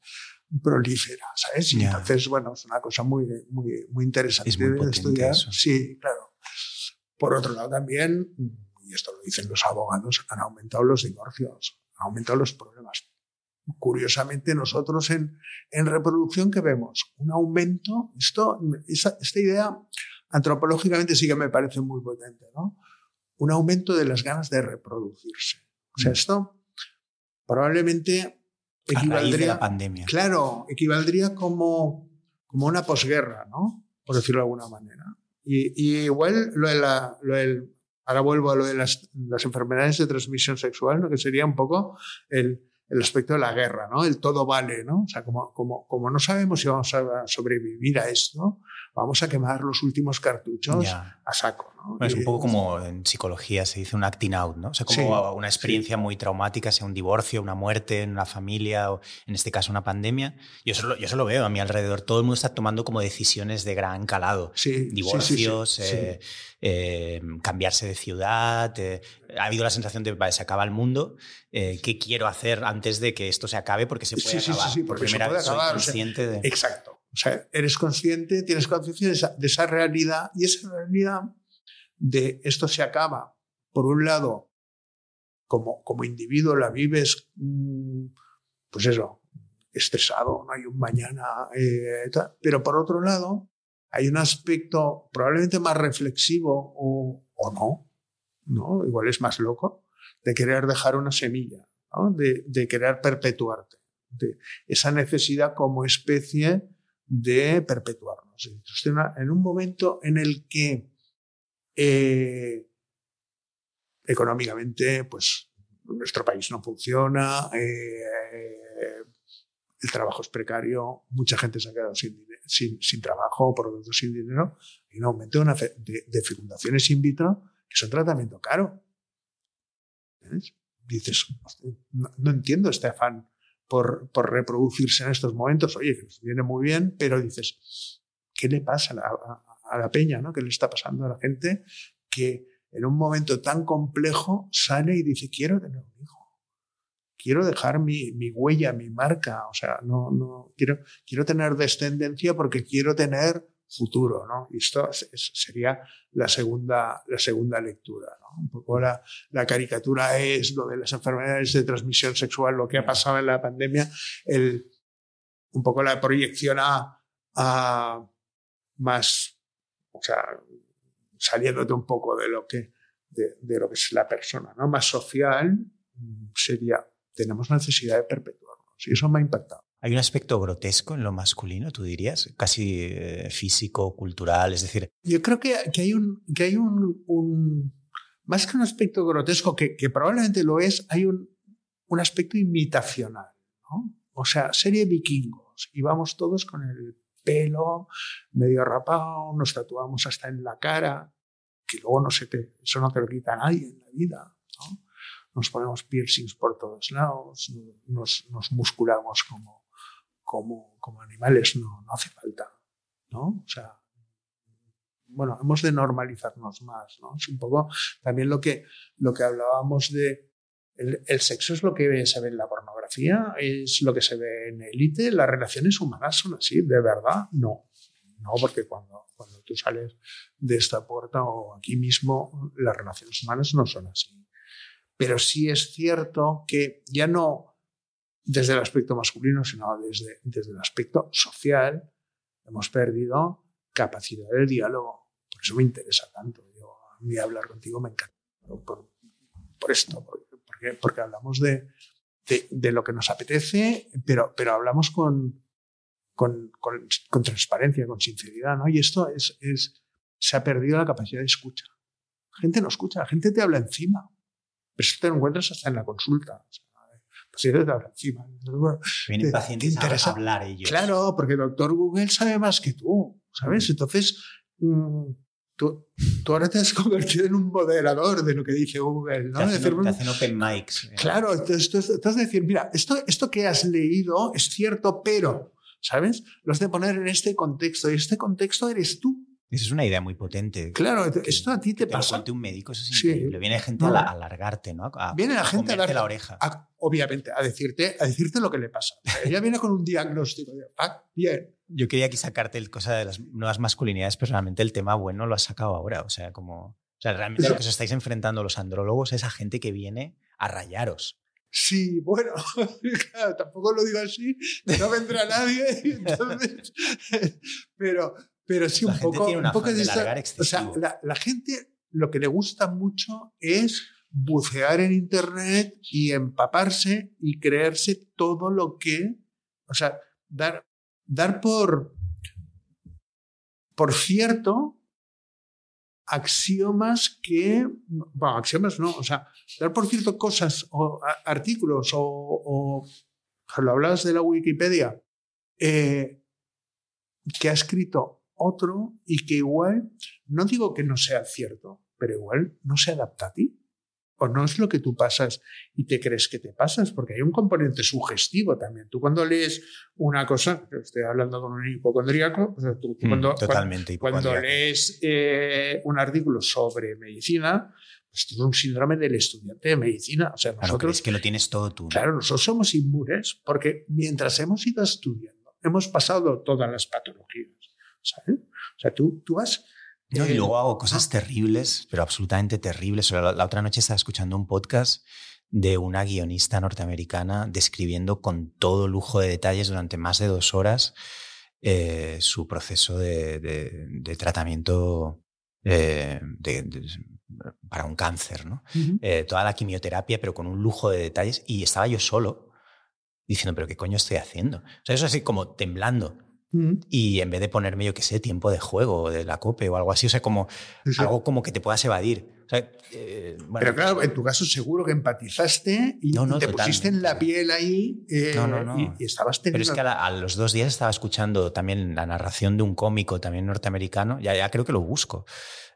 prolífera, ¿sabes? Y entonces, bueno, es una cosa muy, muy, muy interesante de estudiar. Sí, claro. Por otro lado, también, y esto lo dicen los abogados, han aumentado los divorcios, han aumentado los problemas curiosamente nosotros en, en reproducción que vemos un aumento, esto, esta, esta idea antropológicamente sí que me parece muy potente, ¿no? Un aumento de las ganas de reproducirse. O sea, mm. esto probablemente equivaldría. A la pandemia. Claro, equivaldría como, como una posguerra, ¿no? Por decirlo de alguna manera. Y, igual lo de la, lo del, ahora vuelvo a lo de las, las enfermedades de transmisión sexual, ¿no? que sería un poco el, el aspecto de la guerra, ¿no? El todo vale, ¿no? O sea, como, como, como no sabemos si vamos a sobrevivir a esto, vamos a quemar los últimos cartuchos a saco, ¿no? es un poco como en psicología se dice un acting out, ¿no? O sea, como una experiencia muy traumática, sea un divorcio, una muerte en una familia, o en este caso una pandemia. Yo eso, lo, yo eso lo veo a mi alrededor. Todo el mundo está tomando como decisiones de gran calado. Divorcios, eh, eh, cambiarse de ciudad. Eh, ha habido la sensación de que se acaba el mundo. ¿Qué quiero hacer antes de que esto se acabe? Porque se puede acabar. Por primera vez soy consciente de... Exacto. O sea, eres consciente, tienes conciencia de esa, realidad y esa realidad de esto se acaba. Por un lado, como, como individuo la vives, mm, pues eso, estresado, no hay un mañana, eh, pero por otro lado, hay un aspecto probablemente más reflexivo o, o no, ¿no? Igual es más loco, de querer dejar una semilla, de, de, querer perpetuarte, de esa necesidad como especie de perpetuarnos. en un momento en el que eh, económicamente, pues nuestro país no funciona, eh, el trabajo es precario, mucha gente se ha quedado sin, sin, trabajo, por lo tanto sin dinero, y un aumento de, fecundaciones in vitro que es un tratamiento caro. Dices, no entiendo este por, por, reproducirse en estos momentos. Oye, viene muy bien, pero dices, ¿qué le pasa a la, peña? ¿no? ¿Qué le está pasando a la gente que en un momento tan complejo sale y dice, quiero tener un hijo? Quiero dejar mi, mi huella, mi marca, o sea, no, no, quiero, quiero tener descendencia porque quiero tener futuro, ¿no? Y esto sería la segunda, la segunda lectura, ¿no? Un poco la, la, caricatura es lo de las enfermedades de transmisión sexual, lo que ha pasado en la pandemia, el, un poco la proyección a, a más, o sea, saliéndote un poco de lo que, de, de, lo que es la persona, ¿no? Más social sería, tenemos necesidad de perpetuarnos. Y eso me ha impactado. Hay un aspecto grotesco en lo masculino, tú dirías, casi eh, físico, cultural, es decir. Yo creo que, que hay, un, que hay un, un, más que un aspecto grotesco, que, que probablemente lo es, hay un, un aspecto imitacional, ¿no? O sea, serie vikingos, y vamos todos con el pelo medio rapado, nos tatuamos hasta en la cara, que luego no se te, eso no te lo quita nadie en la vida, ¿no? Nos ponemos piercings por todos lados, nos, nos musculamos como como, como animales no, no hace falta, ¿no? O sea, bueno, hemos de normalizarnos más, ¿no? Es un poco también lo que, lo que hablábamos de el, el, sexo es lo que se ve en la pornografía, es lo que se ve en élite, las relaciones humanas son así, de verdad, no. No, porque cuando, cuando tú sales de esta puerta o aquí mismo, las relaciones humanas no son así. Pero sí es cierto que ya no desde el aspecto masculino, sino desde, desde el aspecto social, hemos perdido capacidad del diálogo. Por eso me interesa tanto. Yo, a mí hablar contigo me encanta. Por, por esto, porque, porque hablamos de, de, de, lo que nos apetece, pero, pero hablamos con, con, con, con, transparencia, con sinceridad. ¿no? Y esto es, es, se ha perdido la capacidad de escucha. La gente no escucha, la gente te habla encima. Pero eso te lo encuentras hasta en la consulta si de encima. Vienen pacientes a hablar ellos. Claro, porque el doctor Google sabe más que tú, ¿sabes? Entonces, mm, tú, tú, ahora te has convertido en un moderador de lo que dice Google, ¿no? Te hacen, te hacen open mics. Eh. Claro, entonces tú, de decir, mira, esto, esto que has leído es cierto, pero, ¿sabes? Lo has de poner en este contexto y este contexto eres tú. Esa es una idea muy potente. Claro, esto a ti te, pasa. un médico, eso es increíble. Viene gente a, alargarte, ¿no? viene la gente a darte la oreja. obviamente, a decirte, a decirte lo que le pasa. Ella viene con un diagnóstico ah, bien. Yo quería aquí sacarte el cosa de las nuevas masculinidades, personalmente el tema bueno lo has sacado ahora. O sea, como. O sea, realmente lo que os estáis enfrentando los andrólogos es a gente que viene a rayaros. Sí, bueno, tampoco lo digo así, no vendrá nadie, entonces, pero, Pero sí, La un gente poco. tiene un un poco de largar o sea, excesivo. la, la gente lo que le gusta mucho es bucear en Internet y empaparse y creerse todo lo que. O sea, dar, dar por, por cierto axiomas que. Bueno, axiomas no, o sea, dar por cierto cosas o a- artículos o. o lo hablabas de la Wikipedia. eh, que ha escrito otro y que igual, no digo que no sea cierto, pero igual no se adapta a ti. O no es lo que tú pasas y te crees que te pasas, porque hay un componente sugestivo también. Tú cuando lees una cosa, estoy hablando con un hipocondríaco, o sea, tú, tú Mm, cuando, totalmente cuando hipocondríaco. lees eh, un artículo sobre medicina, pues es un síndrome del estudiante de medicina. O sea, Claro, nosotros crees que lo tienes todo tú. Claro, nosotros somos inmunes porque mientras hemos ido estudiando, hemos pasado todas las patologías. ¿Sabes? O sea, tú, tú vas. No, y eh, luego hago cosas terribles, pero absolutamente terribles. La, la otra noche estaba escuchando un podcast de una guionista norteamericana describiendo con todo lujo de detalles durante más de dos horas eh, su proceso de, de- de tratamiento eh, de- para un cáncer, ¿no? Eh, toda la quimioterapia, pero con un lujo de detalles. Y estaba yo solo diciendo, pero ¿qué coño estoy haciendo? O sea, eso así como temblando. Y en vez de ponerme, yo qué sé, tiempo de juego o de la cope o algo así, o sea, como Sí, sí. algo como que te puedas evadir. O sea, eh, bueno, Pero claro, en tu caso seguro que empatizaste y, No, te pusiste en la piel ahí eh, No. Y, y estabas pero teniendo... es que a, la- a los dos días estaba escuchando también la narración de un cómico también norteamericano, ya, ya creo que lo busco,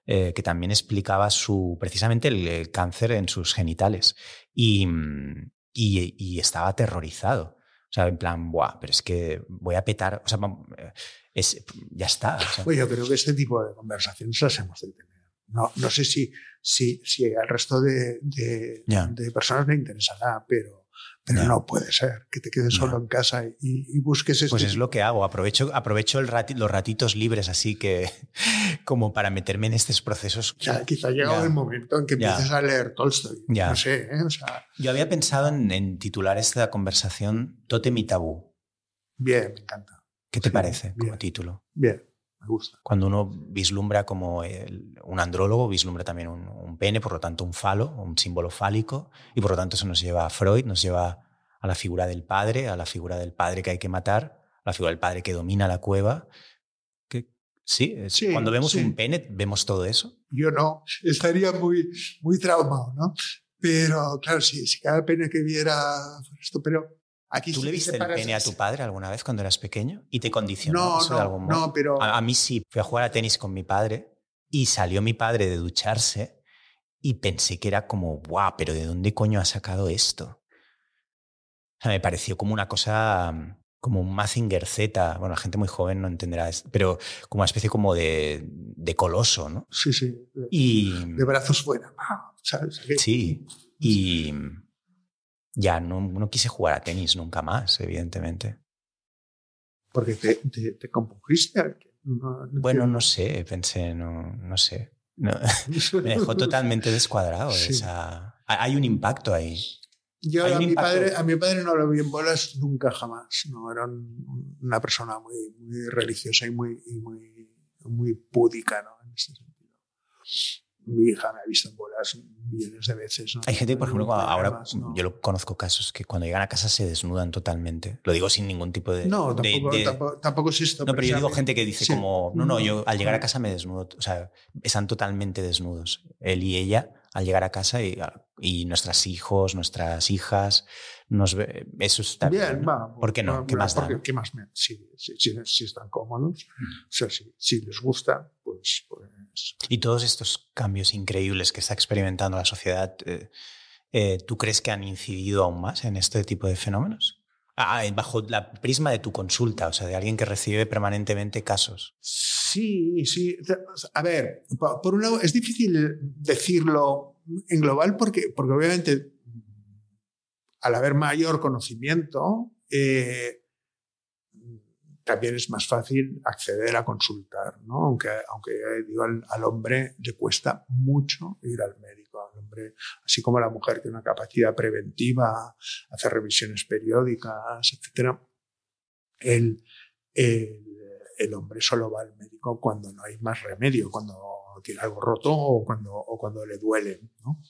eh, que también explicaba su, precisamente el, el cáncer en sus genitales y, mm, y, y estaba aterrorizado. O sea, en plan, Buah, pero es que voy a petar, o sea, eh, es, ya está. o sea, Pues yo creo que este tipo de conversaciones las hemos de tener. No, no sé si, si, si al resto de, de, Ya. de personas le interesará, pero, pero no puede ser que te quedes solo en casa y, y busques este Pues es lo que hago, aprovecho, aprovecho el rati- los ratitos libres así que como para meterme en estos procesos. Ya, quizá ha llegado Ya. el momento en que Ya. empieces a leer Tolstoy. Ya. No sé, ¿eh? o sea, Yo había pensado en, en titular esta conversación Tótem y Tabú. bien, me encanta. ¿Qué te Sí, parece como título? Bien, me gusta. Cuando uno vislumbra como el- un andrólogo, vislumbra también un, un pene, por lo tanto un falo, un símbolo fálico, y por lo tanto eso nos lleva a Freud, nos lleva a la figura del padre, a la figura del padre que hay que matar, a la figura del padre que domina la cueva. Que, sí, Sí, cuando vemos sí. un pene, vemos todo eso. Yo no, estaría muy, muy traumado, ¿no? Pero claro, si, si cada pene que viera esto, pero aquí ¿Tú sí le viste el pene a tu padre alguna vez cuando eras pequeño y te condicionó No, eso de no, algún modo? no, pero A, a mí sí, fui a jugar a tenis con mi padre y salió mi padre de ducharse y pensé que era como, guau, pero ¿de dónde coño ha sacado esto? O sea, me pareció como una cosa, mm, como un Mazinger Z, bueno, la gente muy joven no entenderá esto, pero como una especie como de, de coloso, ¿no? sí, sí, de, Y de brazos fuera. ¿sabes? Sí, y ya no, no quise jugar a tenis nunca más, evidentemente. Porque te, te, te que- no- no Bueno, no sé, pensé, no, no sé. No, me dejó totalmente descuadrado. de Sí. esa- ha- Hay un impacto ahí. Yo a mi, impacto. padre, a mi padre no lo vi en bolas nunca jamás. No, era un- una persona muy, muy religiosa y muy, y muy, muy púdica ¿no? en este sentido. Mi hija me ha visto en bolas millones de veces. ¿no? Hay gente, por ejemplo, ahora ¿no? yo lo conozco casos que cuando llegan a casa se desnudan totalmente. Lo digo sin ningún tipo de. No, tampoco, de- tampoco, tampoco es esto. No, pero yo digo gente que dice Sí. como, no, no, yo al llegar a casa me desnudo. O sea, están totalmente desnudos. Él y ella al llegar a casa y, y nuestros hijos, nuestras hijas, nos ve- eso está bien. Bien, ¿no? va. ¿Por qué no? va, ¿Qué más da, porque-? ¿Qué más me- Si, si, están cómodos, Mm. o sea, si, si les gusta, pues, pues Y todos estos cambios increíbles que está experimentando la sociedad, eh, eh, ¿tú crees que han incidido aún más en este tipo de fenómenos? Ah, eh, bajo la prisma de tu consulta, o sea, de alguien que recibe permanentemente casos. Sí, sí. A ver, po- por un lado, es difícil decirlo en global porque, porque obviamente al haber mayor conocimiento, eh, también es más fácil acceder a consultar, ¿no? Aunque, aunque eh, digo, al, al hombre le cuesta mucho ir al médico. Al hombre, así como la mujer tiene una capacidad preventiva, hacer revisiones periódicas, etcétera, el, el, el hombre solo va al médico cuando no hay más remedio, cuando tiene algo roto o cuando, o cuando le duele. ¿no?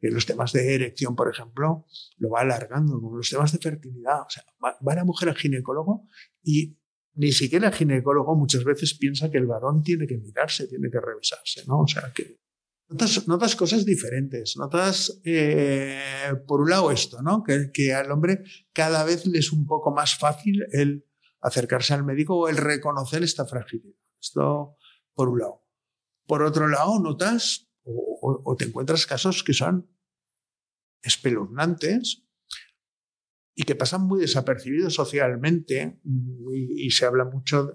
En los temas de erección, por ejemplo, lo va alargando. Con los temas de fertilidad, o sea, va, va la mujer al ginecólogo y ni siquiera el ginecólogo muchas veces piensa que el varón tiene que mirarse, tiene que revisarse, ¿no? O sea, que notas, cosas diferentes, notas, eh, por un lado esto, ¿no? Que, al hombre cada vez le es un poco más fácil el acercarse al médico o el reconocer esta fragilidad. Esto, por un lado. Por otro lado, notas o te encuentras casos que son espeluznantes y que pasan muy desapercibidos socialmente y, y, se habla mucho,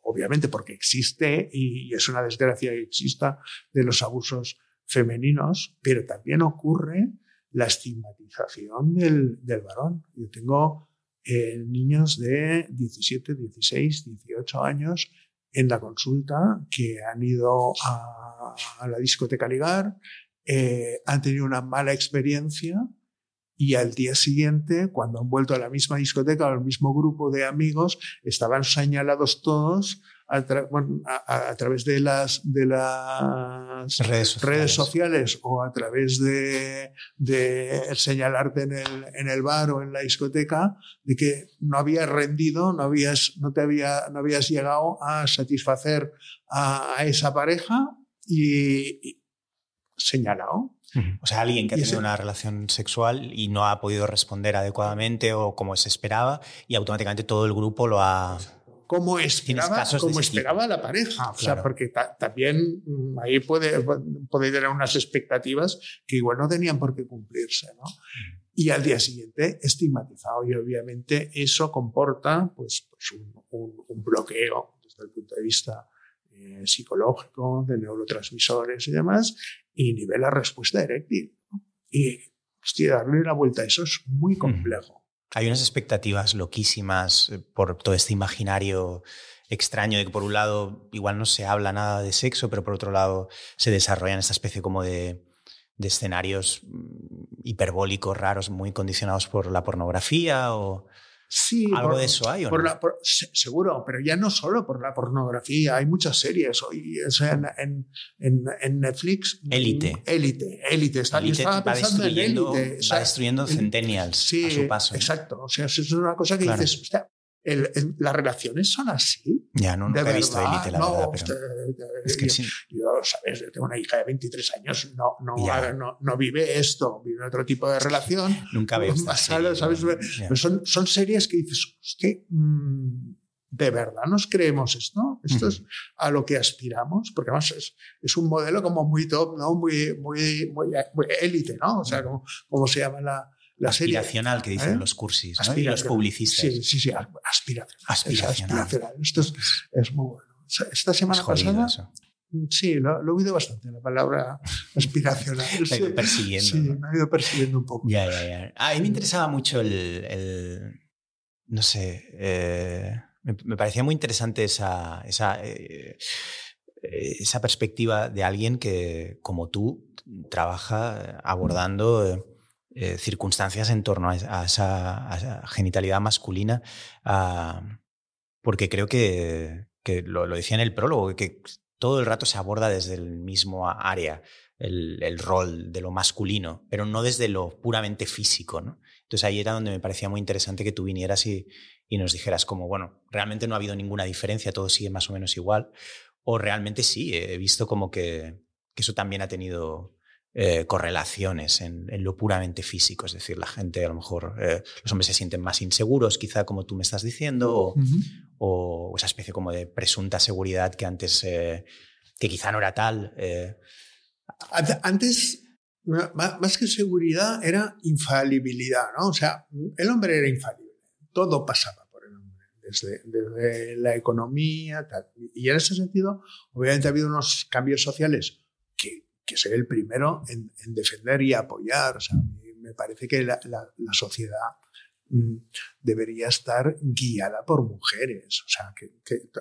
obviamente porque existe y es una desgracia que exista de los abusos femeninos, pero también ocurre la estigmatización del, del varón. Yo tengo eh, niños de 17, 16, 18 años en la consulta que han ido a, a la discoteca ligar, eh, han tenido una mala experiencia y al día siguiente, cuando han vuelto a la misma discoteca o al mismo grupo de amigos, estaban señalados todos a, tra bueno, a, a través de las, de las redes, sociales. redes sociales o a través de, de señalarte en el, en el bar o en la discoteca de que no habías rendido, no habías, no te había, no habías llegado a satisfacer a, a esa pareja y, y señalado. O sea, alguien que ha tenido una relación sexual y no ha podido responder adecuadamente o como se esperaba y automáticamente todo el grupo lo ha... Como esperaba, como esperaba la pareja. Claro. O sea, porque ta también mm, ahí puede, puede tener unas expectativas que igual no tenían por qué cumplirse, ¿no? Y al día siguiente estigmatizado y obviamente eso comporta pues, pues un, un, un bloqueo desde el punto de vista eh, psicológico, de neurotransmisores y demás, y nivela respuesta eréctil. ¿no? Y hostia, darle la vuelta a eso es muy complejo. Hay unas expectativas loquísimas eh, por todo este imaginario extraño de que por un lado igual no se habla nada de sexo, pero por otro lado se desarrollan esta especie como de, de escenarios mm, hiperbólicos raros muy condicionados por la pornografía o... Sí, algo por, de eso hay. ¿o por no? la, por, seguro, pero ya no solo por la pornografía, hay muchas series hoy o sea, en, en, en, Netflix. Élite. Élite, élite. Está, va pensando en destruyendo, élite. va destruyendo centennials sí, a su paso. Exacto. O sea, eso es una cosa que Claro. dices, hostia, el, el, las relaciones son así. Ya, no, nunca he visto élite, la no, verdad. usted, Pero es que yo, sí. yo, sabes, yo tengo una hija de 23 años, no, no, no, no vive esto, vive otro tipo de relación. Nunca veo Más serie, allá, ¿sabes? ¿no? Pero Ya. son, son series que dices, hostia, mm, ¿de verdad nos creemos esto? ¿Esto es a lo que aspiramos? Porque además es, es un modelo como muy top, ¿no? Muy, muy, muy, muy élite, ¿no? O sea, como, como se llama la, la serie. Aspiracional que dicen ¿Eh? los cursis ¿no? y los publicistas. Sí, sí, sí, aspiracional. Aspiracional. aspiracional. Esto es, es muy bueno. Esta semana Es pasada, eso. sí, lo, lo he oído bastante, la palabra aspiracional. Te Sí, persiguiendo. Sí, ¿no? me ha ido persiguiendo un poco. Ya, ya, ya. A mí me interesaba mucho el. el- no sé. eh, me, me parecía muy interesante esa, esa, eh, eh, esa perspectiva de alguien que, como tú, trabaja abordando. Eh, circunstancias en torno a, esa, genitalidad masculina, ah, porque creo que, lo, decía en el prólogo, que todo el rato se aborda desde el mismo área, el, rol de lo masculino, pero no desde lo puramente físico. ¿no? Entonces ahí era donde me parecía muy interesante que tú vinieras y, nos dijeras como, bueno, realmente no ha habido ninguna diferencia, todo sigue más o menos igual, o realmente sí, he visto como que eso también ha tenido eh, correlaciones en, en, lo puramente físico, es decir, la gente a lo mejor, eh, los hombres se sienten más inseguros, quizá como tú me estás diciendo, o, Uh -huh. o esa especie como de presunta seguridad que antes, eh, que quizá no era tal. Antes, más que seguridad, era infalibilidad, ¿no? O sea, el hombre era infalible, todo pasaba por el hombre, desde, desde la economía, tal. Y en ese sentido, obviamente ha habido unos cambios sociales que que el primero en, en, defender y apoyar. O sea, me parece que la, sociedad mmm, debería estar guiada por mujeres. O sea, que,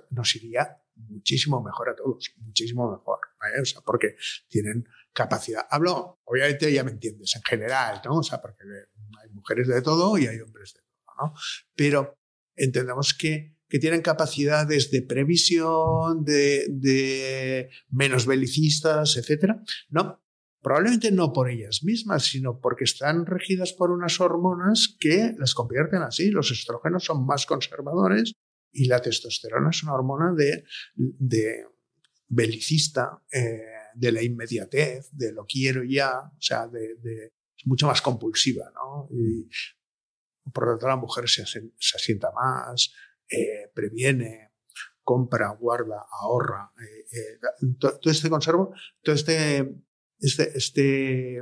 nos iría muchísimo mejor a todos, muchísimo mejor. O sea, porque tienen capacidad. Hablo, obviamente ya me entiendes, en general, ¿no? O sea, porque hay mujeres de todo y hay hombres de todo, ¿no? Pero entendemos que que tienen capacidades de previsión, de, de menos belicistas, etc. No, probablemente no por ellas mismas, sino porque están regidas por unas hormonas que las convierten así. Los estrógenos son más conservadores y la testosterona es una hormona de, de belicista, eh, de la inmediatez, de lo quiero ya, o sea, de, es mucho más compulsiva, ¿no? Y por lo tanto la mujer se, se asienta más, eh, previene, compra, guarda, ahorra, eh, todo, este conservo, todo este, este, este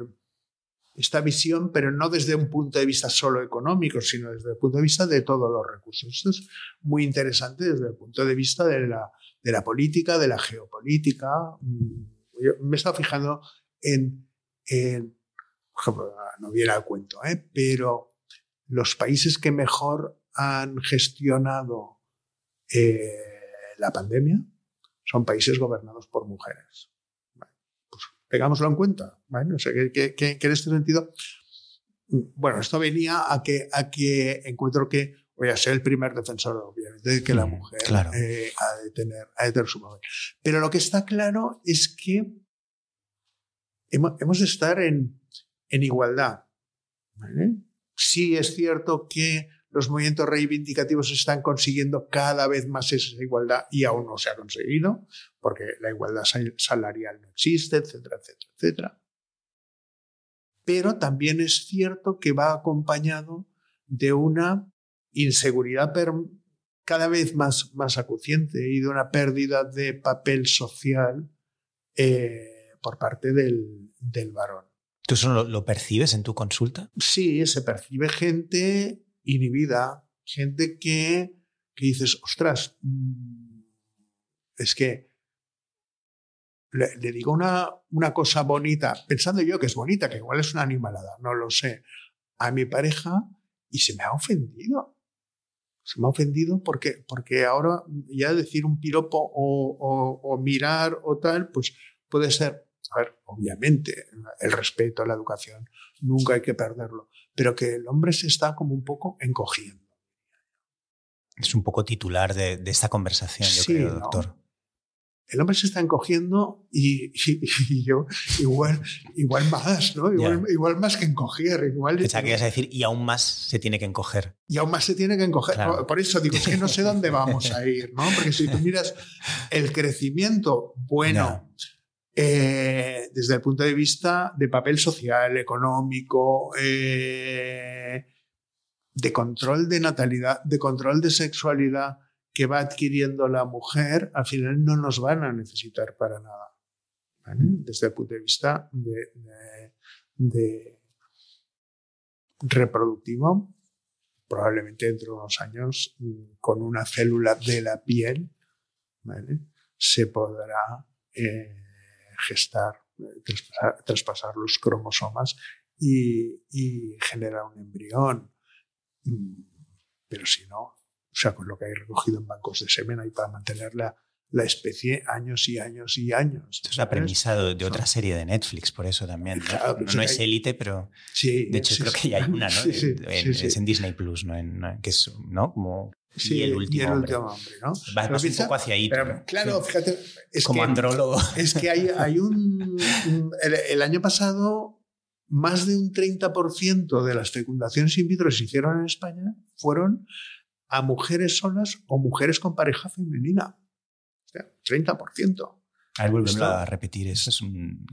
esta visión, pero no desde un punto de vista solo económico, sino desde el punto de vista de todos los recursos. Esto es muy interesante desde el punto de vista de la, de la política, de la geopolítica. Mm, yo me he estado fijando en, no viene al cuento, ¿eh? pero los países que mejor han gestionado eh, la pandemia son países gobernados por mujeres tengámoslo en cuenta. ¿vale? O sea, que, en este sentido, bueno, esto venía a que, a que encuentro que voy a ser el primer defensor, obviamente, de que la mm, mujer eh, ha, de tener, ha de tener su papel. Pero lo que está claro es que hemos, de estar en, en igualdad. ¿vale? Sí es cierto que los movimientos reivindicativos están consiguiendo cada vez más esa igualdad y aún no se ha conseguido, porque la igualdad salarial no existe, etcétera, etcétera, etcétera. Pero también es cierto que va acompañado de una inseguridad cada vez más, más acuciente y de una pérdida de papel social eh, por parte del, del varón. ¿Tú eso lo, lo, percibes en tu consulta? Sí, se percibe gente inhibida, gente que, que dices, ostras, mm, es que le, digo una, una, cosa bonita, pensando yo que es bonita, que igual es una animalada, no lo sé, a mi pareja y se me ha ofendido. Se me ha ofendido porque, porque ahora ya decir un piropo o, o, o mirar o tal, pues puede ser, a ver, obviamente, el respeto la educación, nunca hay que perderlo, pero que el hombre se está como un poco encogiendo. Es un poco titular de, esta conversación, yo creo, doctor. El hombre se está encogiendo y, yo igual, igual más, ¿no? Igual, más que encoger. Igual, Pensaba que ibas a decir, y aún más se tiene que encoger. Y aún más se tiene que encoger. Por eso digo, es que no sé dónde vamos a ir, ¿no? Porque si tú miras el crecimiento bueno, eh, desde el punto de vista de papel social, económico, eh, de control de natalidad, de control de sexualidad que va adquiriendo la mujer, al final no nos van a necesitar para nada. Desde el punto de vista de, reproductivo, probablemente dentro de unos años, con una célula de la piel, se podrá eh, gestar, traspasar, los cromosomas y, generar un embrión. Mm, pero si no, o sea, con lo que hay recogido en bancos de semen hay para mantener la, especie años y años y años. Esto es la premisa de, otra serie de Netflix, por eso también. no, es élite, pero de hecho creo que ya hay una, ¿no? es en Disney Plus, ¿no? que es, ¿no? Como Sí, el último, hombre. ¿no? Vas, un poco hacia ahí. claro, fíjate. Es Como andrólogo. Es que hay, hay un. El, año pasado, más de un 30% de las fecundaciones in vitro que se hicieron en España fueron a mujeres solas o mujeres con pareja femenina. O sea, 30%. A ver, a repetir, eso es,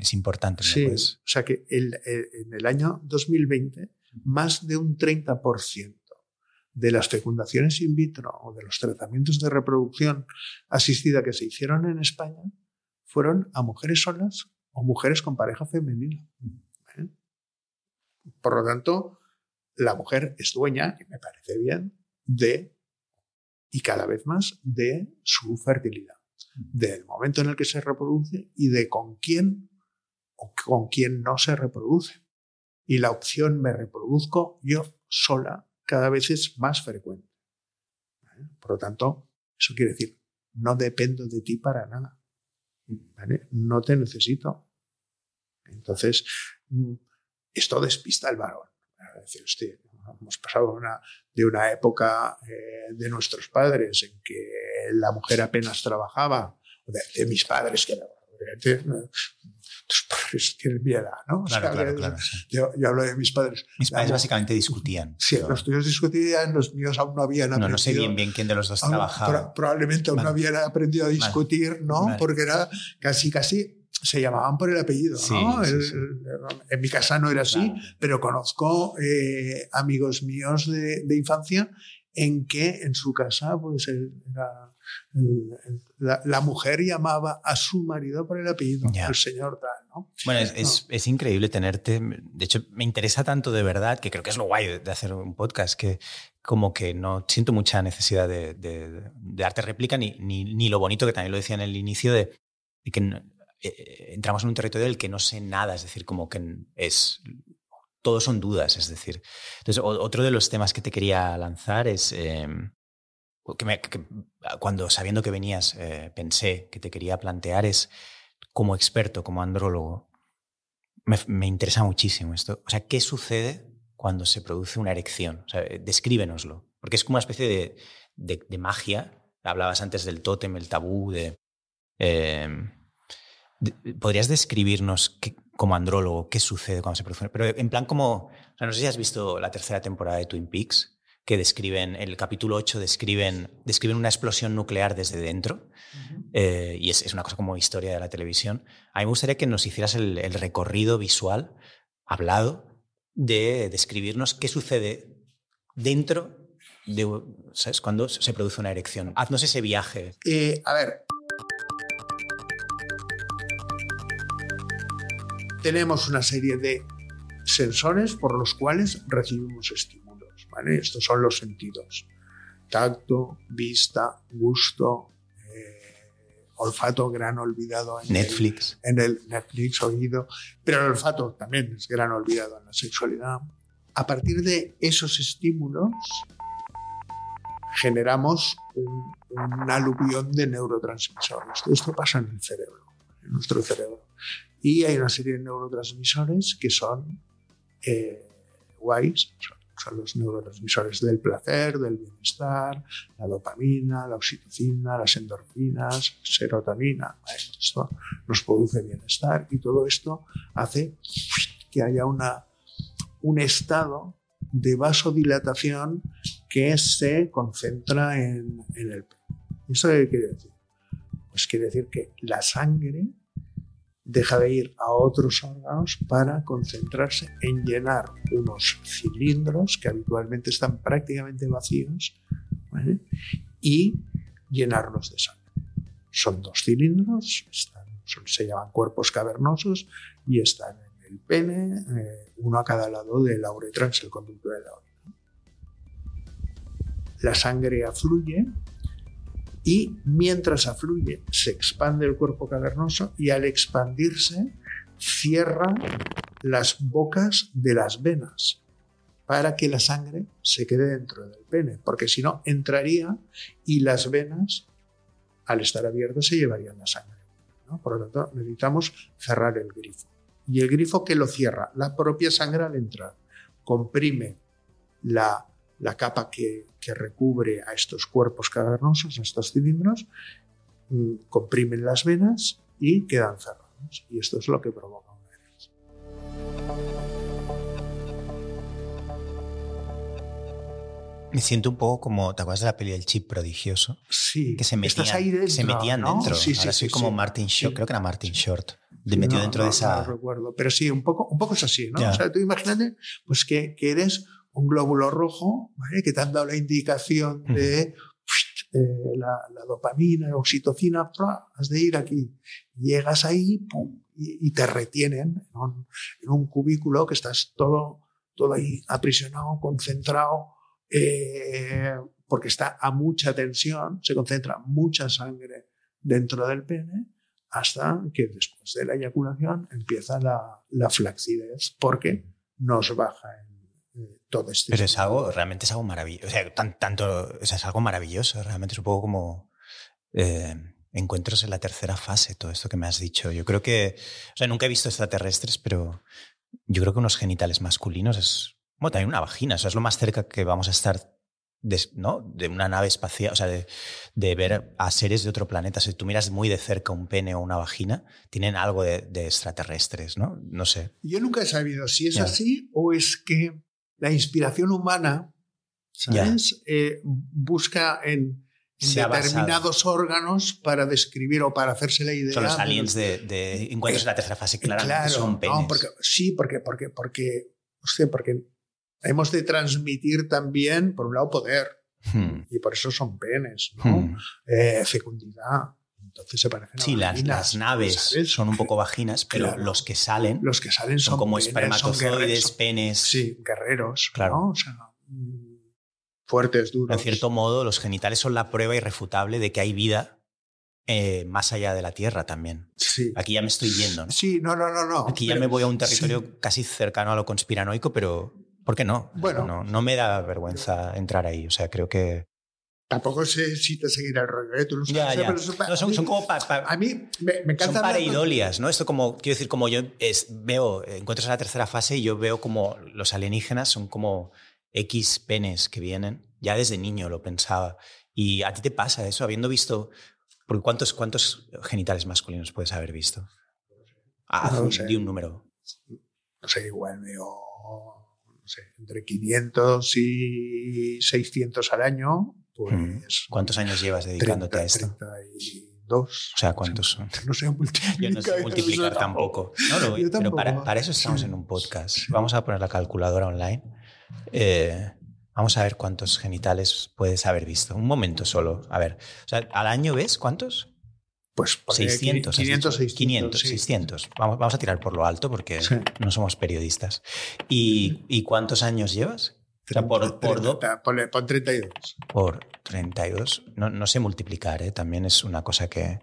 es importante. Sí, o sea que el, en el año 2020, más de un 30% de las fecundaciones in vitro o de los tratamientos de reproducción asistida que se hicieron en España fueron a mujeres solas o mujeres con pareja femenina. ¿eh? Por lo tanto, la mujer es dueña, y me parece bien, de, y cada vez más, de su fertilidad, del momento en el que se reproduce y de con quién o con quién no se reproduce. Y la opción me reproduzco yo sola cada vez es más frecuente. Por lo tanto, eso quiere decir, no dependo de ti para nada. No te necesito. Entonces, mm, esto despista al varón. hemos pasado de una época eh, de nuestros padres en que la mujer apenas trabajaba, de, mis padres, que tus padres tienen mi edad, ¿no? Claro, claro, claro, yo, hablo de mis padres. Mis padres básicamente discutían. Sí, los tuyos discutían, los míos aún no habían aprendido. No, no sé bien bien quién de los dos trabajaba. probablemente aún no habían aprendido a discutir, ¿no? Porque era casi, casi se llamaban por el apellido. ¿no? en mi casa no era así, pero conozco eh, amigos míos de, de, infancia en que en su casa pues, era la, mujer llamaba a su marido por el apellido, el señor tal, ¿no? Bueno, es, es, increíble tenerte. De hecho, me interesa tanto de verdad que creo que es lo guay de hacer un podcast, que como que no siento mucha necesidad de, de, darte réplica ni, ni, ni, lo bonito que también lo decía en el inicio de, que eh, eh, entramos en un territorio del que no sé nada, es decir, como que es todos son dudas, es decir. Entonces, otro de los temas que te quería lanzar es em, cuando sabiendo que venías eh, pensé que te quería plantear es, como experto, como andrólogo, me, interesa muchísimo esto. O sea, ¿qué sucede cuando se produce una erección? O descríbenoslo, porque es como una especie de, de, magia. Hablabas antes del tótem, el tabú, de, em, ¿Podrías describirnos como andrólogo qué sucede cuando se produce? Pero en plan como, no sé si has visto la tercera temporada de Twin Peaks, que describen, el capítulo 8 describen, describen una explosión nuclear desde dentro, eh, y es, es, una cosa como historia de la televisión. A mí me gustaría que nos hicieras el, recorrido visual, hablado, de describirnos qué sucede dentro de, ¿sabes? Cuando se produce una erección. Haznos ese viaje. Eh, a ver. Tenemos una serie de sensores por los cuales recibimos estímulos. Estos son los sentidos. Tacto, vista, gusto, eh, olfato, gran olvidado en Netflix. en el Netflix, oído, pero el olfato también es gran olvidado en la sexualidad. A partir de esos estímulos generamos un, aluvión de neurotransmisores. Esto pasa en el cerebro, en nuestro cerebro. Y hay una serie de neurotransmisores que son eh, guays, son los neurotransmisores del placer, del bienestar, la dopamina, la oxitocina, las endorfinas, serotonina. Esto nos produce bienestar y todo esto hace que haya una, un estado de vasodilatación que se concentra en, en el pene. ¿Eso qué quiere decir? Pues quiere decir que la sangre deja de ir a otros órganos para concentrarse en llenar unos cilindros que habitualmente están prácticamente vacíos y llenarlos de sangre. Son dos cilindros, se llaman cuerpos cavernosos y están en el pene, eh, uno a cada lado de la uretra, es el conducto de la orina. La sangre afluye y mientras afluye se expande el cuerpo cavernoso y al expandirse cierra las bocas de las venas para que la sangre se quede dentro del pene, porque si no entraría y las venas al estar abiertas se llevarían la sangre. Por lo tanto, necesitamos cerrar el grifo. Y el grifo que lo cierra, la propia sangre al entrar, comprime la la capa que, recubre a estos cuerpos cavernosos, a estos cilindros, mm, comprimen las venas y quedan cerrados. Y esto es lo que provoca una erección. Me siento un poco como, ¿te acuerdas de la peli del chip prodigioso? Sí. Que se metían, dentro, se metían dentro. Sí, Ahora soy como Martin Short, creo que era Martin Short. De metido dentro de esa. No recuerdo, pero sí, un poco, un poco es así, ¿no? O sea, tú imagínate pues que, que eres un glóbulo rojo que te han dado la indicación de eh, la, dopamina, la oxitocina, has de ir aquí. Llegas ahí y, te retienen en un, cubículo que estás todo, todo ahí aprisionado, concentrado, eh, porque está a mucha tensión, se concentra mucha sangre dentro del pene hasta que después de la eyaculación empieza la, la flacidez porque nos baja el todo este Pero es algo, realmente es algo maravilloso. O sea, tanto, es algo maravilloso. Realmente es un poco como eh, encuentros en la tercera fase, todo esto que me has dicho. Yo creo que, o sea, nunca he visto extraterrestres, pero yo creo que unos genitales masculinos es Bueno, también una vagina, eso es lo más cerca que vamos a estar de, ¿no? de una nave espacial, o sea, de, de, ver a seres de otro planeta. Si tú miras muy de cerca un pene o una vagina, tienen algo de, de extraterrestres, ¿no? No sé. Yo nunca he sabido si es yeah. así o es que la inspiración humana, ¿sabes? Eh, busca en, en determinados basado. órganos para describir o para hacerse la idea. Son los aliens de, de encuentros en la tercera fase, claramente claro, son penes. No, porque, sí, porque, porque, porque, hostia, porque hemos de transmitir también, por un lado, poder. Hmm. Y por eso son penes, ¿no? Hmm. Eh, fecundidad. Entonces se parecen sí, a las, las naves ¿sabes? son un poco vaginas, pero claro. los que salen, los que salen son, son como penes, espermatozoides, son penes. Sí, guerreros. Claro. ¿no? O sea, fuertes, duros. En cierto modo, los genitales son la prueba irrefutable de que hay vida eh, más allá de la Tierra también. Sí. Aquí ya me estoy yendo. ¿no? Sí, no, no, no. no Aquí pero, ya me voy a un territorio sí. casi cercano a lo conspiranoico, pero ¿por qué no? Bueno, no, no me da vergüenza entrar ahí. O sea, creo que. Tampoco sé si te seguirá el rollo, ¿eh? Tú lo sabes, ya, ya. Pero son, no, son, mí, son, como pa, pa, a mí me, me encanta son pareidolias, ¿no? Esto como quiero decir como yo es, veo encuentros en la tercera fase y yo veo como los alienígenas son como X penes que vienen. Ya desde niño lo pensaba. Y a ti te pasa eso, habiendo visto porque cuántos cuántos genitales masculinos puedes haber visto. Ah, no di sé. un número. No sé, igual veo no sé, entre 500 y 600 al año. Pues, Mm. ¿Cuántos años llevas dedicándote 30, a esto? 32. O sea, ¿cuántos son? No sé multiplicar. Yo no sé multiplicar eso tampoco. No, lo, Yo pero tampoco. para, para, eso estamos Sí. en un podcast. Sí. Vamos a poner la calculadora online. Eh, vamos a ver cuántos genitales puedes haber visto. Un momento solo. A ver, o sea, ¿al año ves cuántos? Pues ponle 600. has 500, dicho. 600. 500, sí. 600. Vamos, vamos a tirar por lo alto porque Sí. no somos periodistas. ¿Y, y cuántos años llevas? O sea, por, por, do- 30, ponle- pon 32. por 32. No, no sé multiplicar, ¿eh? también es una cosa que...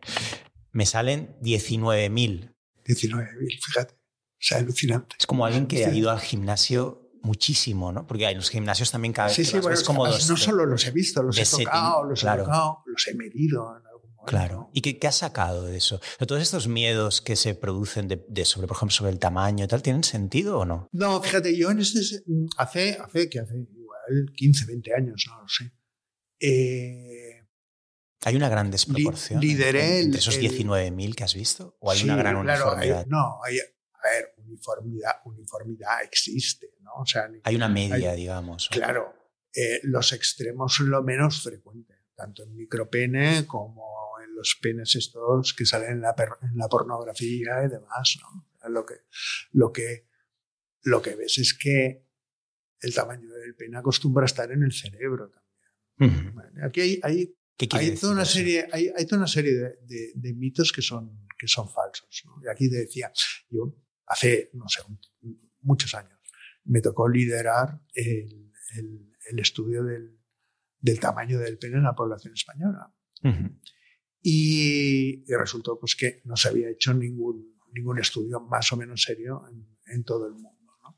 Me salen 19.000. 19.000, fíjate. O sea, alucinante. Es como alguien que Sí. ha ido al gimnasio muchísimo, ¿no? Porque en los gimnasios también cada vez Sí, que sí, vas bueno, ves como además, dos... no solo los he visto, los he setting, tocado, los claro. he tocado, los he medido. Claro. ¿Y qué, qué has sacado de eso? Todos estos miedos que se producen de, de sobre, por ejemplo, sobre el tamaño y tal, ¿tienen sentido o no? No, fíjate, yo en este. Hace, hace, que hace igual 15, 20 años, no lo sé. Eh, ¿Hay una gran desproporción Li- lideré entre esos el- 19.000 que has visto? ¿O hay sí, una gran claro, hay- uniformidad? no, hay, a ver, uniformidad, uniformidad existe, ¿no? O sea, Hay una media, hay- digamos. Claro, eh, los extremos son lo menos frecuente, tanto en micropene como los penes estos que salen en la, en la pornografía y demás. ¿no? Lo, que, lo, que, lo que ves es que el tamaño del pene acostumbra a estar en el cerebro también. Ujú. ¿vale? Aquí hay, hay, ¿Qué quiere hay toda una serie, hay, hay toda una serie de, de- de mitos que son, que son falsos. ¿no? Y aquí te decía, yo hace, no sé, un- muchos años me tocó liderar el, el- el estudio del, del tamaño del pene en la población española. Ujú. Y, y resultó pues, que no se había hecho ningún, ningún estudio más o menos serio en, en todo el mundo. ¿no?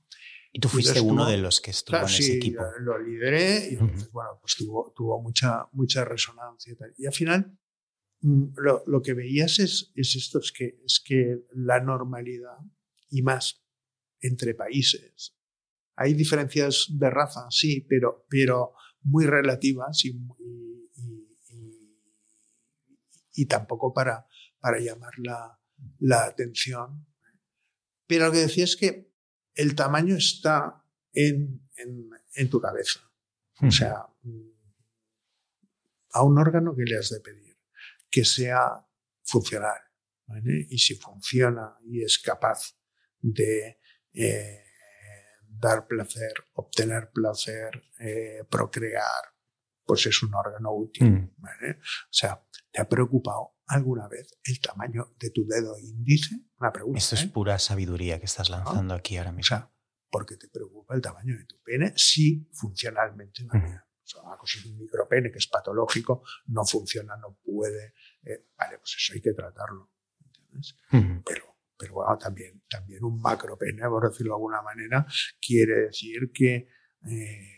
Y tú fuiste Entonces, uno tuvo- de los que estuvo Claro, en ese sí, equipo. lo lideré y Ujú. entonces, bueno, pues tuvo, tuvo mucha, mucha resonancia y tal. Y al final, mm, lo, lo que veías es, es esto, es que, es que la normalidad, y más entre países, hay diferencias de raza, sí, pero, pero muy relativas y- y- y tampoco para, para llamar la, la atención. Pero lo que decía es que el tamaño está en, en, tu cabeza. O sea, mm, a un órgano que le has de pedir que sea funcional. Y si funciona y es capaz de eh, dar placer, obtener placer, eh, procrear, pues es un órgano útil. Mm. ¿vale? O sea, ¿te ha preocupado alguna vez el tamaño de tu dedo índice? Una pregunta. Esto es ¿eh? pura sabiduría que estás lanzando aquí ahora O mismo. sea, ¿por qué te preocupa el tamaño de tu pene si funcionalmente va bien? O sea, una cosa es un micropene que es patológico, no funciona, no puede. eh, vale, pues eso hay que tratarlo. ¿entiendes? Ujú. Pero, pero bueno, también, también un macropene, por decirlo de alguna manera, quiere decir que eh,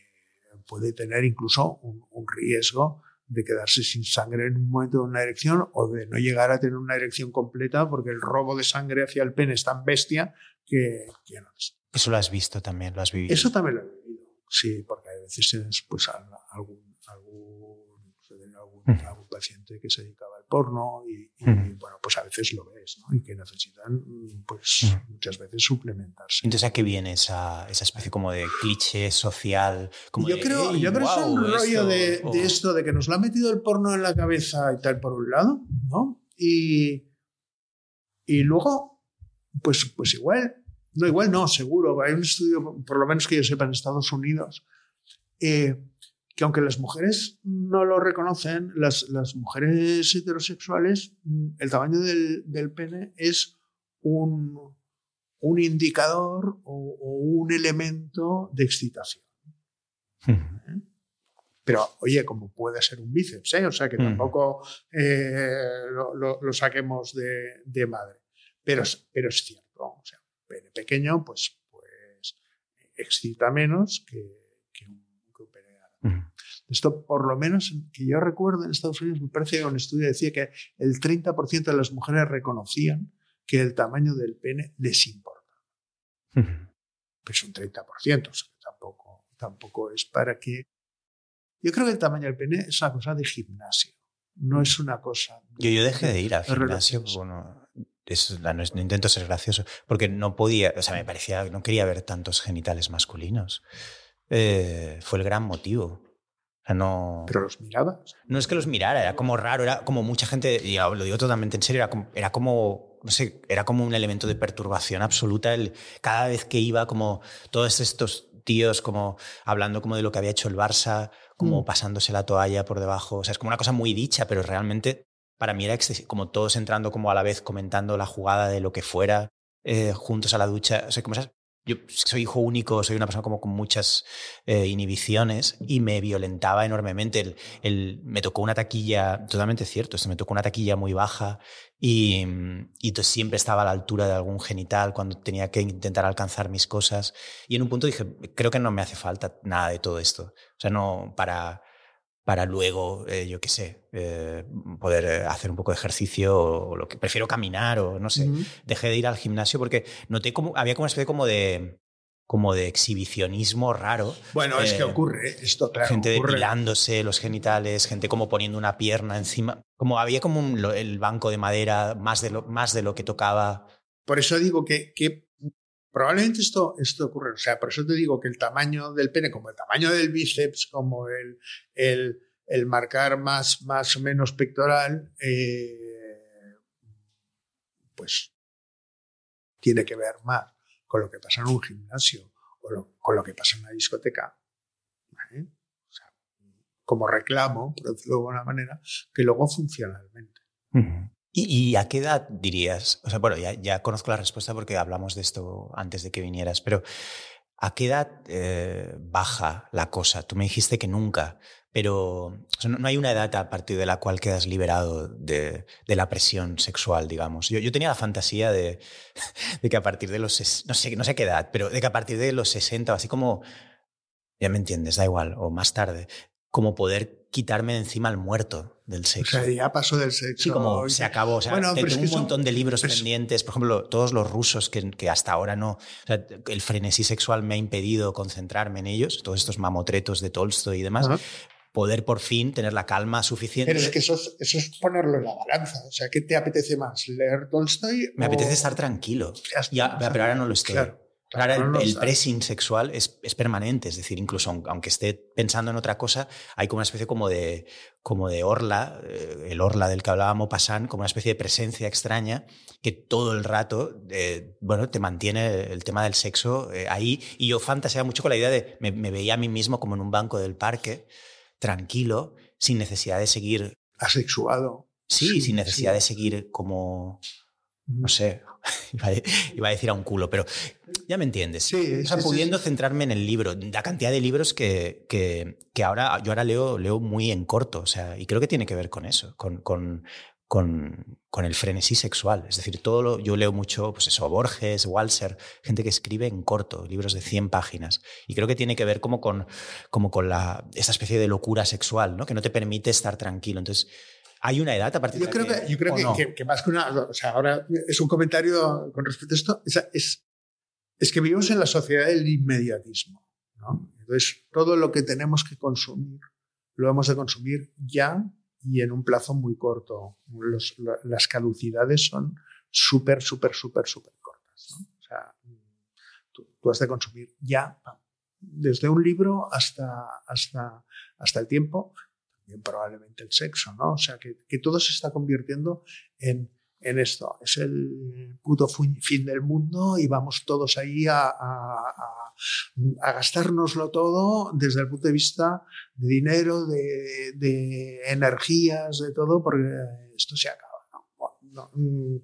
puede tener incluso un, un riesgo de quedarse sin sangre en un momento de una erección o de no llegar a tener una erección completa porque el robo de sangre hacia el pene es tan bestia que, que no es. Eso lo has visto también, lo has vivido. Eso también lo he vivido. Sí, porque a veces pues algún, algún, algún, algún paciente que se dedicaba porno y, bueno, pues a veces lo ves, ¿no? Y que necesitan pues muchas veces suplementarse. Entonces, ¿a qué viene esa, esa especie como de cliché social? Como yo, creo, yo creo que es un rollo de, de, esto, de que nos lo ha metido el porno en la cabeza y tal por un lado, ¿no? Y, y luego, pues, pues igual, no, igual no, seguro. Hay un estudio, por lo menos que yo sepa, en Estados Unidos, eh, que aunque las mujeres no lo reconocen, las, las mujeres heterosexuales, mm, el tamaño del, del pene es un, un indicador o, un elemento de excitación. ¿Eh? Pero, oye, como puede ser un bíceps, ¿eh? o sea que tampoco eh, lo, saquemos de, de, madre. Pero, pero es cierto, o sea, pene pequeño, pues, pues excita menos que Esto, por lo menos, que yo recuerdo en Estados Unidos, me parece que un estudio decía que el 30% de las mujeres reconocían que el tamaño del pene les importa. Pues un 30%, o sea, tampoco, tampoco es para que yo creo que el tamaño del pene es una cosa de gimnasio, no es una cosa. Yo, yo dejé de ir al gimnasio, bueno, no, intento ser gracioso, porque no podía, o sea, me parecía, no quería ver tantos genitales masculinos. Eh, fue el gran motivo. O sea, no, ¿Pero los mirabas? No es que los mirara, era como raro, era como mucha gente, y lo digo totalmente en serio, era como, era como, no sé, era como un elemento de perturbación absoluta. El, cada vez que iba, como todos estos tíos como hablando como de lo que había hecho el Barça, como mm. pasándose la toalla por debajo. O sea, es como una cosa muy dicha, pero realmente para mí era como todos entrando como a la vez comentando la jugada de lo que fuera, eh, juntos a la ducha. O sea, como esas yo soy hijo único, soy una persona como con muchas eh, inhibiciones y me violentaba enormemente. El, me tocó una taquilla, totalmente cierto, me tocó una taquilla muy baja y, y siempre estaba a la altura de algún genital cuando tenía que intentar alcanzar mis cosas. Y en un punto dije, creo que no me hace falta nada de todo esto. O sea, no para para luego, eh, yo qué sé, eh, poder eh, hacer un poco de ejercicio o, lo que prefiero caminar o no sé. Dejé de ir al gimnasio porque noté como había como una especie como de como de exhibicionismo raro. Bueno, es que ocurre esto, claro. Gente depilándose los genitales, gente como poniendo una pierna encima. Como había como el banco de madera más de, lo, más de lo que tocaba. Por eso digo que, que Probablemente esto, esto ocurre, o sea, por eso te digo que el tamaño del pene, como el tamaño del bíceps, como el, el, el marcar más, más o menos pectoral, eh, pues tiene que ver más con lo que pasa en un gimnasio o con lo que pasa en una discoteca. O sea, como reclamo, por decirlo de alguna manera, que luego funcionalmente. ¿Y, a qué edad dirías? O sea, bueno, ya, conozco la respuesta porque hablamos de esto antes de que vinieras, pero ¿a qué edad eh, baja la cosa? Tú me dijiste que nunca, pero no, hay una edad a partir de la cual quedas liberado de, la presión sexual, digamos. Yo, tenía la fantasía de, que a partir de los, no sé, no sé qué edad, pero de que a partir de los 60, así como, ya me entiendes, da igual, o más tarde, como poder quitarme de encima el muerto del sexo. O sea, ya pasó del sexo. Sí, como se acabó. O sea, bueno, tengo un montón de libros pendientes. Por ejemplo, todos los rusos que, que hasta ahora no. O sea, el frenesí sexual me ha impedido concentrarme en ellos, todos estos mamotretos de Tolstoy y demás. Poder por fin tener la calma suficiente. Pero es que eso es, eso es ponerlo en la balanza. O sea, ¿qué te apetece más? ¿Leer Tolstoy? Me apetece estar tranquilo. Ya, pero ahora no lo estoy. Claro. Claro, el, pressing sexual es, es, permanente, es decir, incluso aunque esté pensando en otra cosa, hay como una especie como de, como de orla, eh, el orla del que hablábamos, pasan, como una especie de presencia extraña que todo el rato, eh, bueno, te mantiene el tema del sexo eh, ahí. Y yo fantaseaba mucho con la idea de, me, me, veía a mí mismo como en un banco del parque, tranquilo, sin necesidad de seguir... Asexuado. Sí, sin necesidad de seguir como no sé, iba a decir a un culo, pero ya me entiendes. Sí, o sea, pudiendo centrarme en el libro, la cantidad de libros que, que, que, ahora yo ahora leo, leo muy en corto, o sea, y creo que tiene que ver con eso, con, con, con, con el frenesí sexual. Es decir, todo lo, yo leo mucho, pues eso, Borges, Walser, gente que escribe en corto, libros de 100 páginas, y creo que tiene que ver como con, como con la, esa especie de locura sexual, ¿no? que no te permite estar tranquilo. Entonces, ¿Hay una edad a partir yo de creo que, Yo creo que, más que una... O sea, ahora es un comentario con respecto a esto. Es, es, que vivimos en la sociedad del inmediatismo. ¿no? Entonces, todo lo que tenemos que consumir, lo hemos de consumir ya y en un plazo muy corto. las caducidades son súper, súper, súper, súper cortas. ¿no? O sea, tú, tú, has de consumir ya, desde un libro hasta, hasta, hasta el tiempo, probablemente el sexo, ¿no? O sea, que, que todo se está convirtiendo en, en esto. Es el puto fin del mundo y vamos todos ahí a, a, gastárnoslo todo desde el punto de vista de dinero, de, energías, de todo, porque esto se acaba. Mm,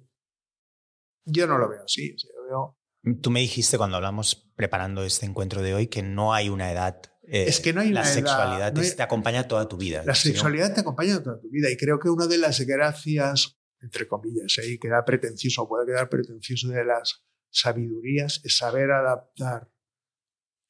yo no lo veo así. veo... Tú me dijiste cuando hablamos preparando este encuentro de hoy que no hay una edad eh, es que no hay la una sexualidad edad, te, te, acompaña toda tu vida. La sexualidad te acompaña toda tu vida y creo que una de las gracias entre comillas, ¿eh? y queda pretencioso, puede quedar pretencioso de las sabidurías, es saber adaptar,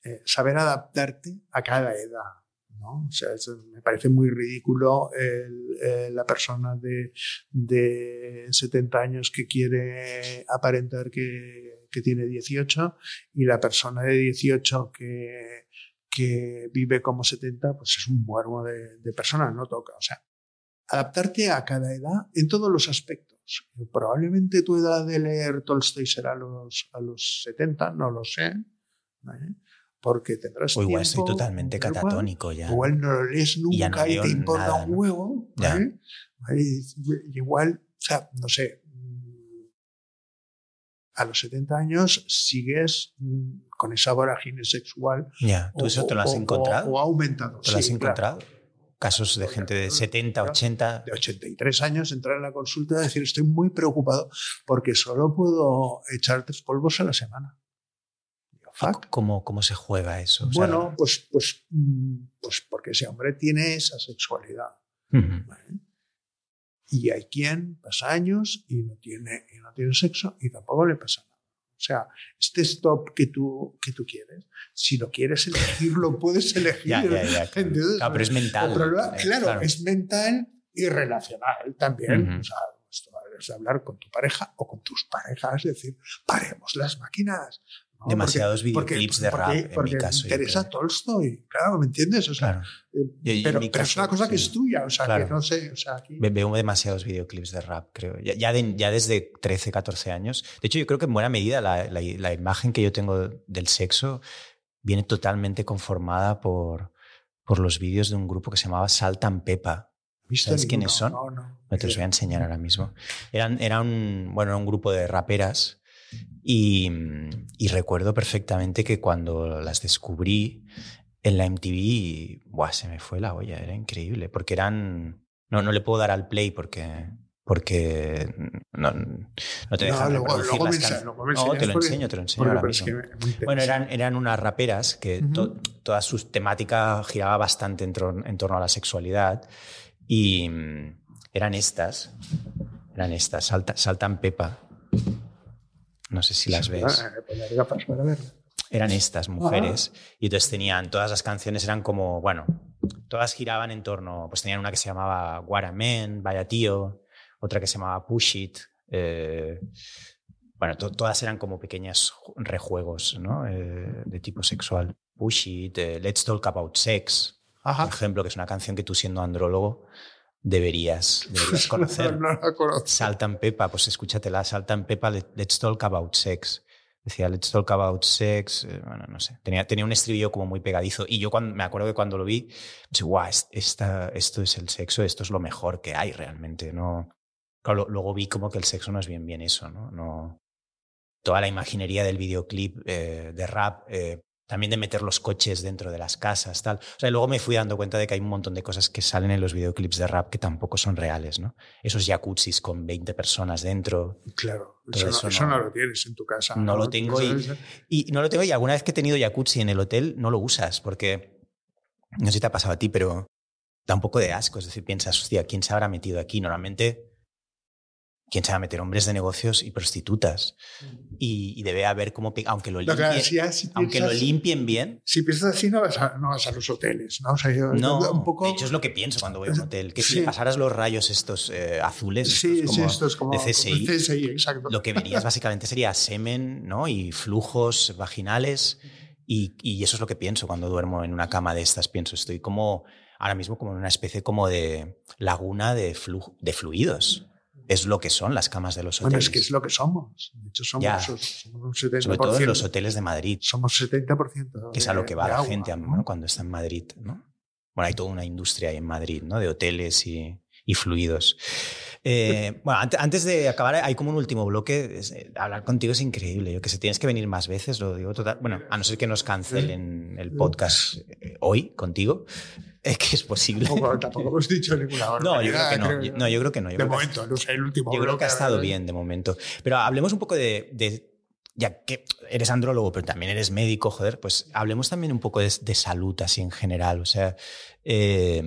eh, saber adaptarte a cada edad. ¿no? O sea, me parece muy ridículo el, eh, la persona de, de 70 años que quiere aparentar que, que tiene 18 y la persona de 18 que, que vive como 70, pues es un muermo de, de persona, no toca. O sea, adaptarte a cada edad en todos los aspectos. Probablemente tu edad de leer Tolstoy será a los, a los 70, no lo sé, ¿vale? porque tendrás o igual estoy totalmente catatónico ya. Igual no lo lees nunca no y te importa nada, un huevo. ¿vale? Igual, o sea, no sé, a los 70 años sigues con esa vorágine sexual. Ya, ¿tú eso te lo has o, encontrado? O, o ha aumentado. ¿Te lo has sí, encontrado? Claro casos de gente de 70, 80. De 83 años entrar en la consulta y decir, estoy muy preocupado porque solo puedo echar tres polvos a la semana. ¿Cómo, ¿Cómo se juega eso? O sea, bueno, pues, pues, pues porque ese hombre tiene esa sexualidad. Uh -huh. ¿vale? Y hay quien pasa años y no, tiene, y no tiene sexo y tampoco le pasa nada. O sea, este stop que tú, que tú quieres, si lo quieres elegir, lo puedes elegir. ya, ya, ya. Claro. Entonces, claro, pero es mental. Problema, eh, claro, claro, es mental y relacional también. Uh -huh. o sea, esto es hablar con tu pareja o con tus parejas, es decir, paremos las máquinas. ¿No? Demasiados videoclips de rap, porque, en mi caso. interesa Tolstoy, claro, ¿me entiendes? O sea, claro. eh, pero, pero caso, es una cosa sí. que es tuya, o sea, claro. que no sé. O sea, aquí... Veo demasiados videoclips de rap, creo. Ya, ya, de, ya, desde 13, 14 años. De hecho, yo creo que en buena medida la, la, la imagen que yo tengo del sexo viene totalmente conformada por, por los vídeos de un grupo que se llamaba Saltan Pepa. ¿Sabes quiénes son? No. no te los voy a enseñar ahora mismo. Eran, era un, bueno, era un grupo de raperas y, y, recuerdo perfectamente que cuando las descubrí en la MTV, buah, se me fue la olla, era increíble, porque eran... No, no le puedo dar al play porque, porque no, no te dejan no, luego, luego las me, can... luego me No, te lo porque, enseño, te lo enseño ahora mismo. Es que bueno, eran, eran unas raperas que uh -huh. to, toda su temática giraba bastante en, torno, en torno a la sexualidad y mm, eran estas, eran estas, salta, saltan Pepa. No sé si las ves. Eran estas mujeres ah. y entonces tenían, todas las canciones eran como, bueno, todas giraban en torno, pues tenían una que se llamaba Guaramen, Vaya Tío, otra que se llamaba Push It. Eh, bueno, to todas eran como pequeños rejuegos ¿no? eh, de tipo sexual. Push It, eh, Let's Talk About Sex, Ajá. por ejemplo, que es una canción que tú siendo andrólogo deberías, deberías conocer. no, la conozco. Saltan Pepa, pues escúchatela, Saltan Pepa, Let's Talk About Sex. Decía, let's talk about sex. Eh, bueno, no sé. Tenía, tenía un estribillo como muy pegadizo. Y yo cuando, me acuerdo que cuando lo vi, pensé, guau, esta, esto es el sexo, esto es lo mejor que hay realmente. No, claro, luego vi como que el sexo no es bien bien eso, ¿no? no toda la imaginería del videoclip eh, de rap, eh, también de meter los coches dentro de las casas, tal. O sea, luego me fui dando cuenta de que hay un montón de cosas que salen en los videoclips de rap que tampoco son reales, ¿no? Esos jacuzzis con 20 personas dentro. Claro, eso, eso, no, eso no, lo tienes en tu casa. No, no lo tengo y, y, no lo tengo y alguna vez que he tenido jacuzzi en el hotel no lo usas porque, no sé si te ha pasado a ti, pero da un poco de asco. Es decir, piensas, hostia, ¿quién se habrá metido aquí? Normalmente quién se va a meter hombres de negocios y prostitutas. Y, y debe haber como, aunque lo limpien, si, si aunque lo limpien bien. Si piensas así, no vas a, no vas a los hoteles, ¿no? O sea, yo, no, un poco... de hecho es lo que pienso cuando voy a un hotel. Que si sí. le pasaras los rayos estos eh, azules, sí, estos como, sí, estos como de CSI, CSI exacto. lo que verías básicamente sería semen, ¿no? Y flujos vaginales Y, y, eso es lo que pienso cuando duermo en una cama de estas. Pienso, estoy como ahora mismo como en una especie como de laguna de, flu, de fluidos. Es lo que son las camas de los hoteles. Bueno, es que es lo que somos. De hecho, somos, Ya. somos un 70%. Sobre todo en los hoteles de Madrid, Somos 70%. que es a lo que va la agua, gente. ¿no? cuando está en Madrid. ¿no? Bueno, hay toda una industria ahí en Madrid, ¿no? De hoteles y, y fluidos. Eh, bueno, ante- antes de acabar, hay como un último bloque. Eh, hablar contigo es increíble. Yo que sé, tienes que venir más veces, lo digo total. Bueno, a no ser que nos cancelen el podcast eh, hoy contigo, es que es posible. Tampoco, tampoco hemos dicho ninguna No, yo creo que no. creo Yo- No, yo creo que no. Yo de que- momento, no sé, el último. Yo creo que ha estado bien de momento. Pero hablemos un poco de, de- ya que eres andrólogo, pero también eres médico, joder, pues hablemos también un poco de, de salud así en general. O sea, eh,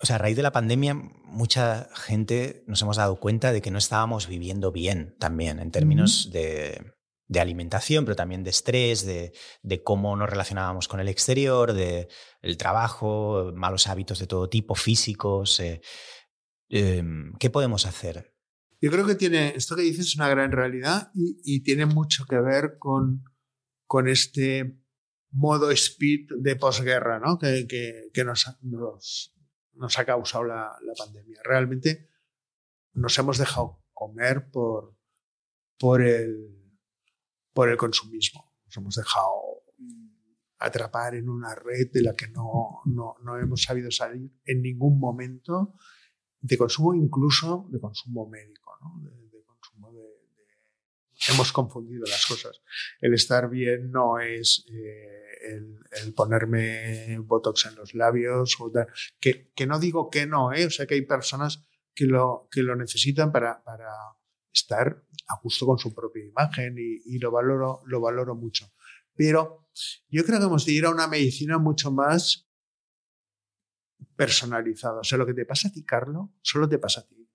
o sea, a raíz de la pandemia, mucha gente nos hemos dado cuenta de que no estábamos viviendo bien también en términos de, de alimentación, pero también de estrés, de, de cómo nos relacionábamos con el exterior, de el trabajo, malos hábitos de todo tipo, físicos. eh, eh, ¿Qué podemos hacer? Yo creo que tiene, esto que dices es una gran realidad y, y tiene mucho que ver con, con este modo speed de posguerra ¿no? que, que, que nos, ha- nos, nos ha causado la, pandemia. Realmente nos hemos dejado comer por, el, consumismo. Nos hemos dejado atrapar en una red de la que no, no, hemos sabido salir en ningún momento de consumo, incluso de consumo médico, Hemos confundido las cosas. El estar bien no es eh, el, el ponerme botox en los labios, que, que no digo que no, ¿eh? o sea que hay personas que lo, que lo necesitan para, para estar a gusto con su propia imagen y, y lo, valoro, lo valoro mucho. Pero yo creo que hemos de ir a una medicina mucho más personalizada. O sea, lo que te pasa a ti, Carlos, solo te pasa a ti.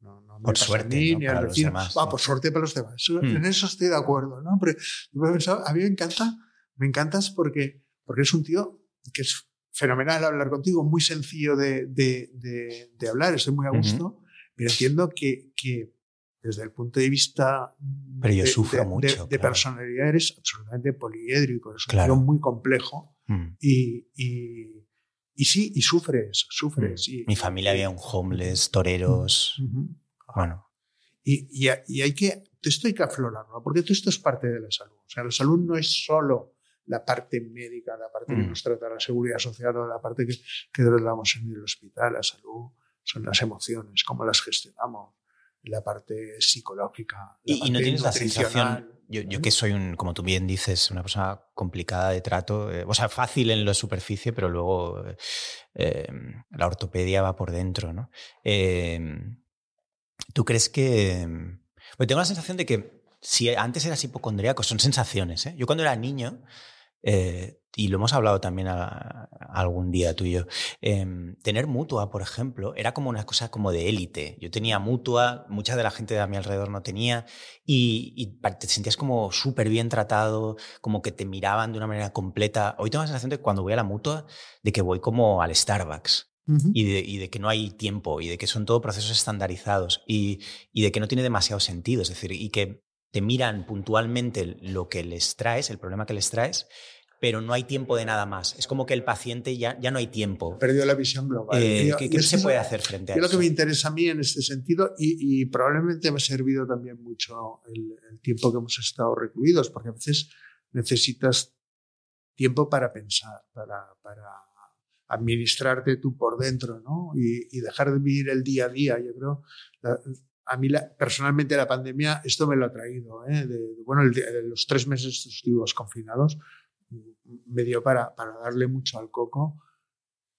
No, no Por suerte, mí, ¿no? ni Para los demás, ¿no? por suerte para los demás. Hmm. En eso estoy de acuerdo, ¿no? Pensado, a mí me encanta, me encantas porque, porque es un tío que es fenomenal hablar contigo, muy sencillo de, de, de, de hablar, estoy muy a gusto, pero entiendo que, que desde el punto de vista Pero yo de, sufro de- mucho, de- de claro. personalidad eres absolutamente poliédrico, eres un Claro. tío muy complejo Mm. y, y, y sí, y sufres, sufres. Y, Mi familia había un homeless, toreros. Bueno, Y, y, y hay que, esto hay que aflorarlo, porque todo esto es parte de la salud. O sea, la salud no es solo la parte médica, la parte que Mm. nos trata la seguridad social o la parte que, que tratamos en el hospital. La salud son las emociones, cómo las gestionamos, la parte psicológica. la Y, y no parte tienes la sensación, yo, yo que soy un, como tú bien dices, una persona complicada de trato, eh, o sea, fácil en la superficie, pero luego eh, eh, la ortopedia va por dentro, ¿no? Eh, ¿Tú crees que...? Pues tengo la sensación de que si antes eras hipocondríaco, son sensaciones, ¿eh? Yo cuando era niño, eh, y lo hemos hablado también a- a algún día tú y yo, eh, tener mutua, por ejemplo, era como una cosa como de élite. Yo tenía mutua, mucha de la gente a mi alrededor no tenía, y, y te sentías como súper bien tratado, como que te miraban de una manera completa. Hoy tengo la sensación de que cuando voy a la mutua, de que voy como al Starbucks. Y de, y de que no hay tiempo y de que son todo procesos estandarizados y, y de que no tiene demasiado sentido. Es decir, y que te miran puntualmente lo que les traes, el problema que les traes, pero no hay tiempo de nada más. Es como que el paciente ya, ya no hay tiempo. Perdió la visión global. Eh, Yo- ¿Qué, es se puede eso- hacer frente a Yo lo eso? que me interesa a mí en este sentido, y, y probablemente me ha servido también mucho el, el tiempo que hemos estado recluidos, porque a veces necesitas tiempo para pensar, para, para administrarte tú por dentro, ¿no? Y, y dejar de vivir el día a día. Yo creo, la- a mí la- personalmente la pandemia, esto me lo ha traído, ¿eh? De, de- bueno, el de- los tres meses estuvimos confinados, mm, me dio para, para darle mucho al coco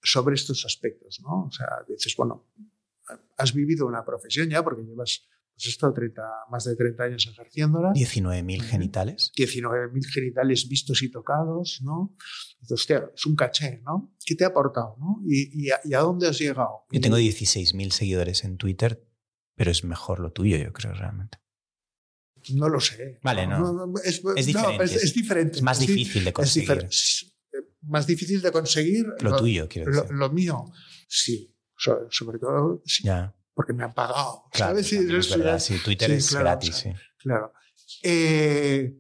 sobre estos aspectos, ¿no? O sea, dices, bueno, has vivido una profesión ya porque llevas pues esto 30, más de 30 años ejerciéndola, 19.000 Ujú. genitales. 19.000 genitales vistos y tocados, ¿no? Entonces, hostia, es un caché, ¿no? ¿Qué te ha aportado, no? ¿Y, y, a, y a dónde has llegado? Yo tengo 16.000 seguidores en Twitter, pero es mejor lo tuyo, yo creo, realmente. No lo sé. Vale, no. es, Es no, diferente, es, es diferente. Es más di- difícil de conseguir. es, eh, más difícil de conseguir. Lo tuyo, quiero decir. lo mío, sí. So- sobre todo sí, Ya, porque me han pagado. claro. ¿sabes? Sí, es verdad, Twitter sí, es claro, gratis, o sea, sí. Claro. Eh,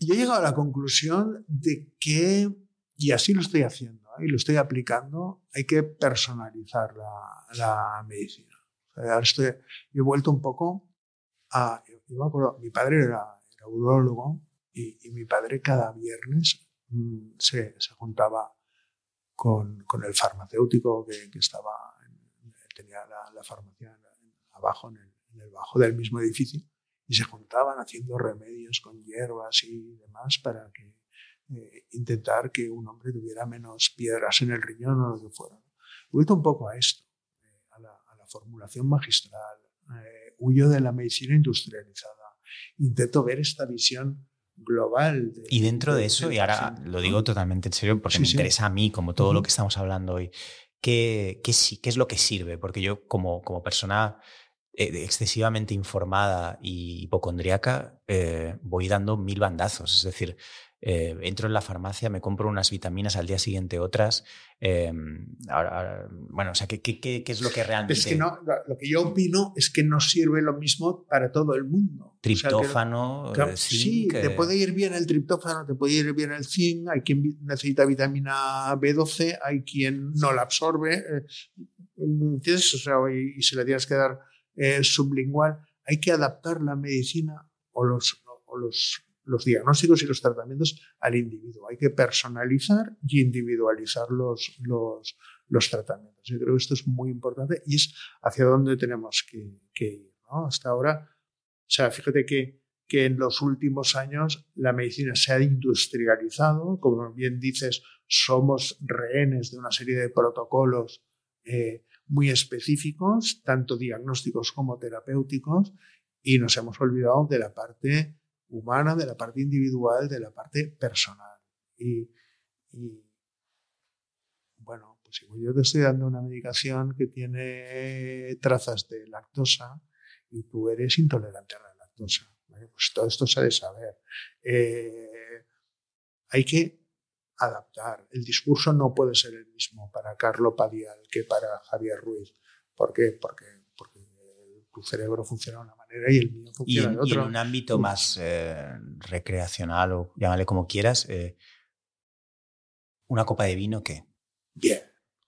yo he llegado a la conclusión de que, y así lo estoy haciendo. Y lo estoy aplicando, hay que personalizar la, medicina. ahora estoy, he vuelto un poco a... Yo me acuerdo, mi padre era, era urologo y, mi padre cada viernes mm, se, se, juntaba con, con, el farmacéutico que, que estaba, tenía la, la farmacia abajo en el, en el bajo del mismo edificio y se juntaban haciendo remedios con hierbas y demás para que eh, intentar que un hombre tuviera menos piedras en el riñón o lo que fuera. He vuelto un poco a esto, eh, a, la, a, la, formulación magistral, eh, huyo de la medicina industrializada, intento ver esta visión global. y dentro de, eso, y ahora lo digo totalmente en serio porque me interesa a mí, como todo lo que estamos hablando hoy, ¿qué, qué, qué es lo que sirve? Porque yo como, como persona eh, excesivamente informada y hipocondriaca, eh, voy dando mil bandazos. Es decir, eh, entro en la farmacia, me compro unas vitaminas, al día siguiente otras. ahora, bueno, o sea, ¿qué, ¿qué, qué, es lo que realmente... Es que no, lo que yo opino es que no sirve lo mismo para todo el mundo. Triptófano, Sí, te puede ir bien el triptófano, te puede ir bien el zinc, hay quien necesita vitamina B12, hay quien no la absorbe. ¿Entiendes? O sea, y, y se le tienes que dar eh, sublingual, hay que adaptar la medicina o los, los, los diagnósticos y los tratamientos al individuo. Hay que personalizar y individualizar los, los, los tratamientos. Yo creo que esto es muy importante y es hacia dónde tenemos que, ir. Hasta ahora, o sea, fíjate que, que en los últimos años la medicina se ha industrializado, como bien dices, somos rehenes de una serie de protocolos eh, muy específicos, tanto diagnósticos como terapéuticos, y nos hemos olvidado de la parte humana, de la parte individual, de la parte personal. Y, bueno, pues yo te estoy dando una medicación que tiene trazas de lactosa y tú eres intolerante a la lactosa. Pues todo esto se ha de saber. Eh, hay que adaptar. El discurso no puede ser el mismo para Carlo Padial que para Javier Ruiz. ¿Por qué? Porque, porque tu cerebro funciona de una manera y el mío funciona de otra. Y en un ámbito más eh, recreacional o llámale como quieras, eh, ¿una copa de vino qué? Bien,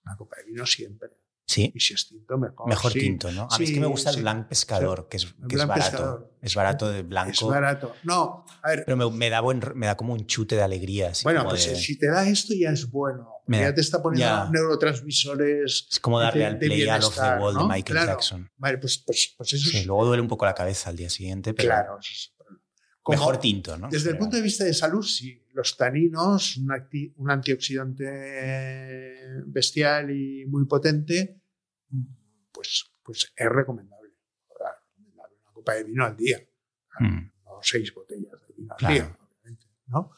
una copa de vino siempre. Sí. Y si es tinto, mejor. Mejor tinto, ¿no? A mí es que me gusta el blanc pescador, que es, que es barato. Es barato de blanco. Es barato. No, a ver. Pero me, da, buen, me da como un chute de alegría. bueno, pues si te da esto ya es bueno. ya te está poniendo neurotransmisores. Es como darle al play a Love the Wall de Michael Jackson. Vale, pues, pues, pues eso sí, luego duele un poco la cabeza al día siguiente, pero. Claro, mejor tinto, ¿no? Desde el punto de vista de salud, sí. Los taninos, un, un antioxidante bestial y muy potente, pues, pues es recomendable. Una copa de vino al día, mm. no seis botellas de vino al día, obviamente. ¿no?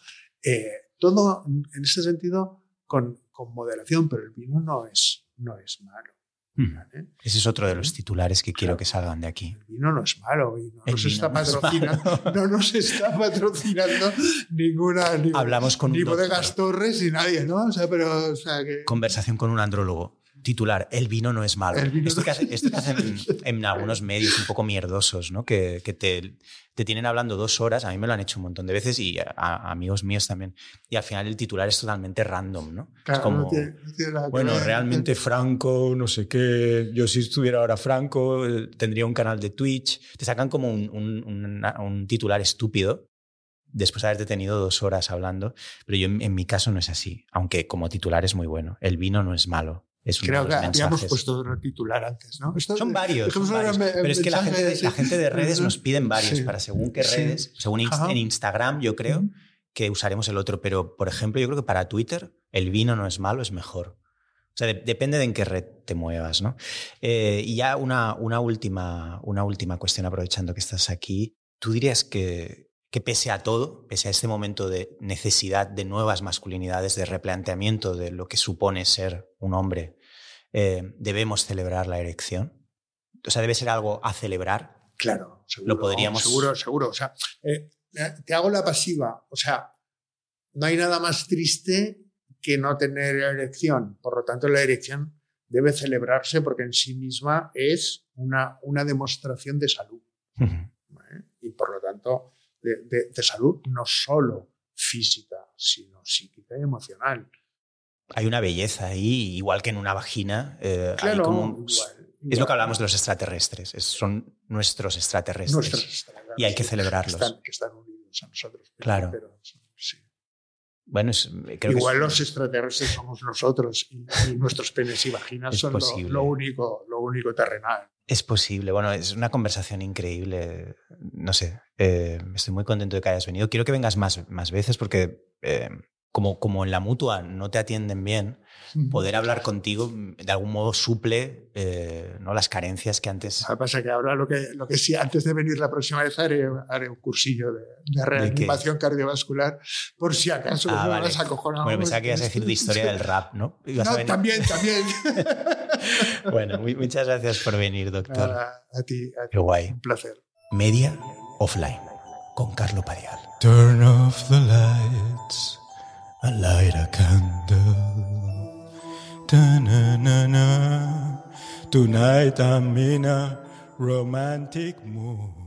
Eh, todo en ese sentido con, con, moderación, pero el vino no es, no es malo. Mm. Ese es otro de los titulares que quiero que salgan de aquí. El vino no es malo y no, nos, está patrocinando, no nos está patrocinando ninguna ni, Hablamos con ni Bodegas Torres y nadie, ¿no? O sea, pero, o sea, que... Conversación con un andrólogo titular, el vino no es malo. Esto, que hacen, en, algunos medios un poco mierdosos, ¿no? que, te, te, tienen hablando dos horas, a mí me lo han hecho un montón de veces y a, amigos míos también, y al final el titular es totalmente random. ¿no? es como, bueno, realmente Franco, no sé qué, yo si estuviera ahora Franco, eh, tendría un canal de Twitch, te sacan como un, un, un titular estúpido después de haberte tenido dos horas hablando, pero yo en, mi caso no es así, aunque como titular es muy bueno. El vino no es malo. Creo que habíamos puesto otro titular antes, ¿no? Son varios. pero es que la gente, de, la gente de redes nos piden varios para según qué redes. Según en Instagram, yo creo que usaremos el otro. Pero, por ejemplo, yo creo que para Twitter el vino no es malo, es mejor. O sea, depende de en qué red te muevas, ¿no? Eh, y ya una, una, última, una última cuestión, aprovechando que estás aquí. ¿Tú dirías que, que pese a todo, pese a este momento de necesidad de nuevas masculinidades, de replanteamiento de lo que supone ser un hombre, eh, debemos celebrar la erección? O sea, debe ser algo a celebrar. Claro, seguro. Lo podríamos. Seguro, seguro. O sea, eh, eh, te hago la pasiva. O sea, no hay nada más triste que no tener erección. Por lo tanto, la erección debe celebrarse porque en sí misma es una, una demostración de salud. tanto, de, de salud no solo física, sino psíquica y emocional. Hay una belleza ahí, igual que en una vagina. Eh, como Es lo que hablamos de los extraterrestres. son nuestros extraterrestres. y hay que celebrarlos. Que están, unidos a nosotros. claro. Bueno, Igual los extraterrestres somos nosotros y, nuestros penes y vaginas son lo, único, lo único terrenal. Es posible. Bueno, es una conversación increíble. No sé, eh, estoy muy contento de que hayas venido. Quiero que vengas más, más veces porque eh, como, como en la mutua no te atienden bien, poder hablar contigo mm, de algún modo suple eh, ¿no? las carencias que antes. Lo que pasa es que ahora lo que, lo que sí, antes de venir la próxima vez haré, haré un cursillo de, de reanimación cardiovascular por si acaso ah, no vale. Bueno, pensaba que ibas a decir de historia del rap, ¿no? no también, también. bueno, muchas gracias por venir, doctor. a ti, a ti. Qué guay. Un placer. Media Offline con Carlo Padial. Turn off the lights. and light a candle. Tonight I'm in a romantic mood.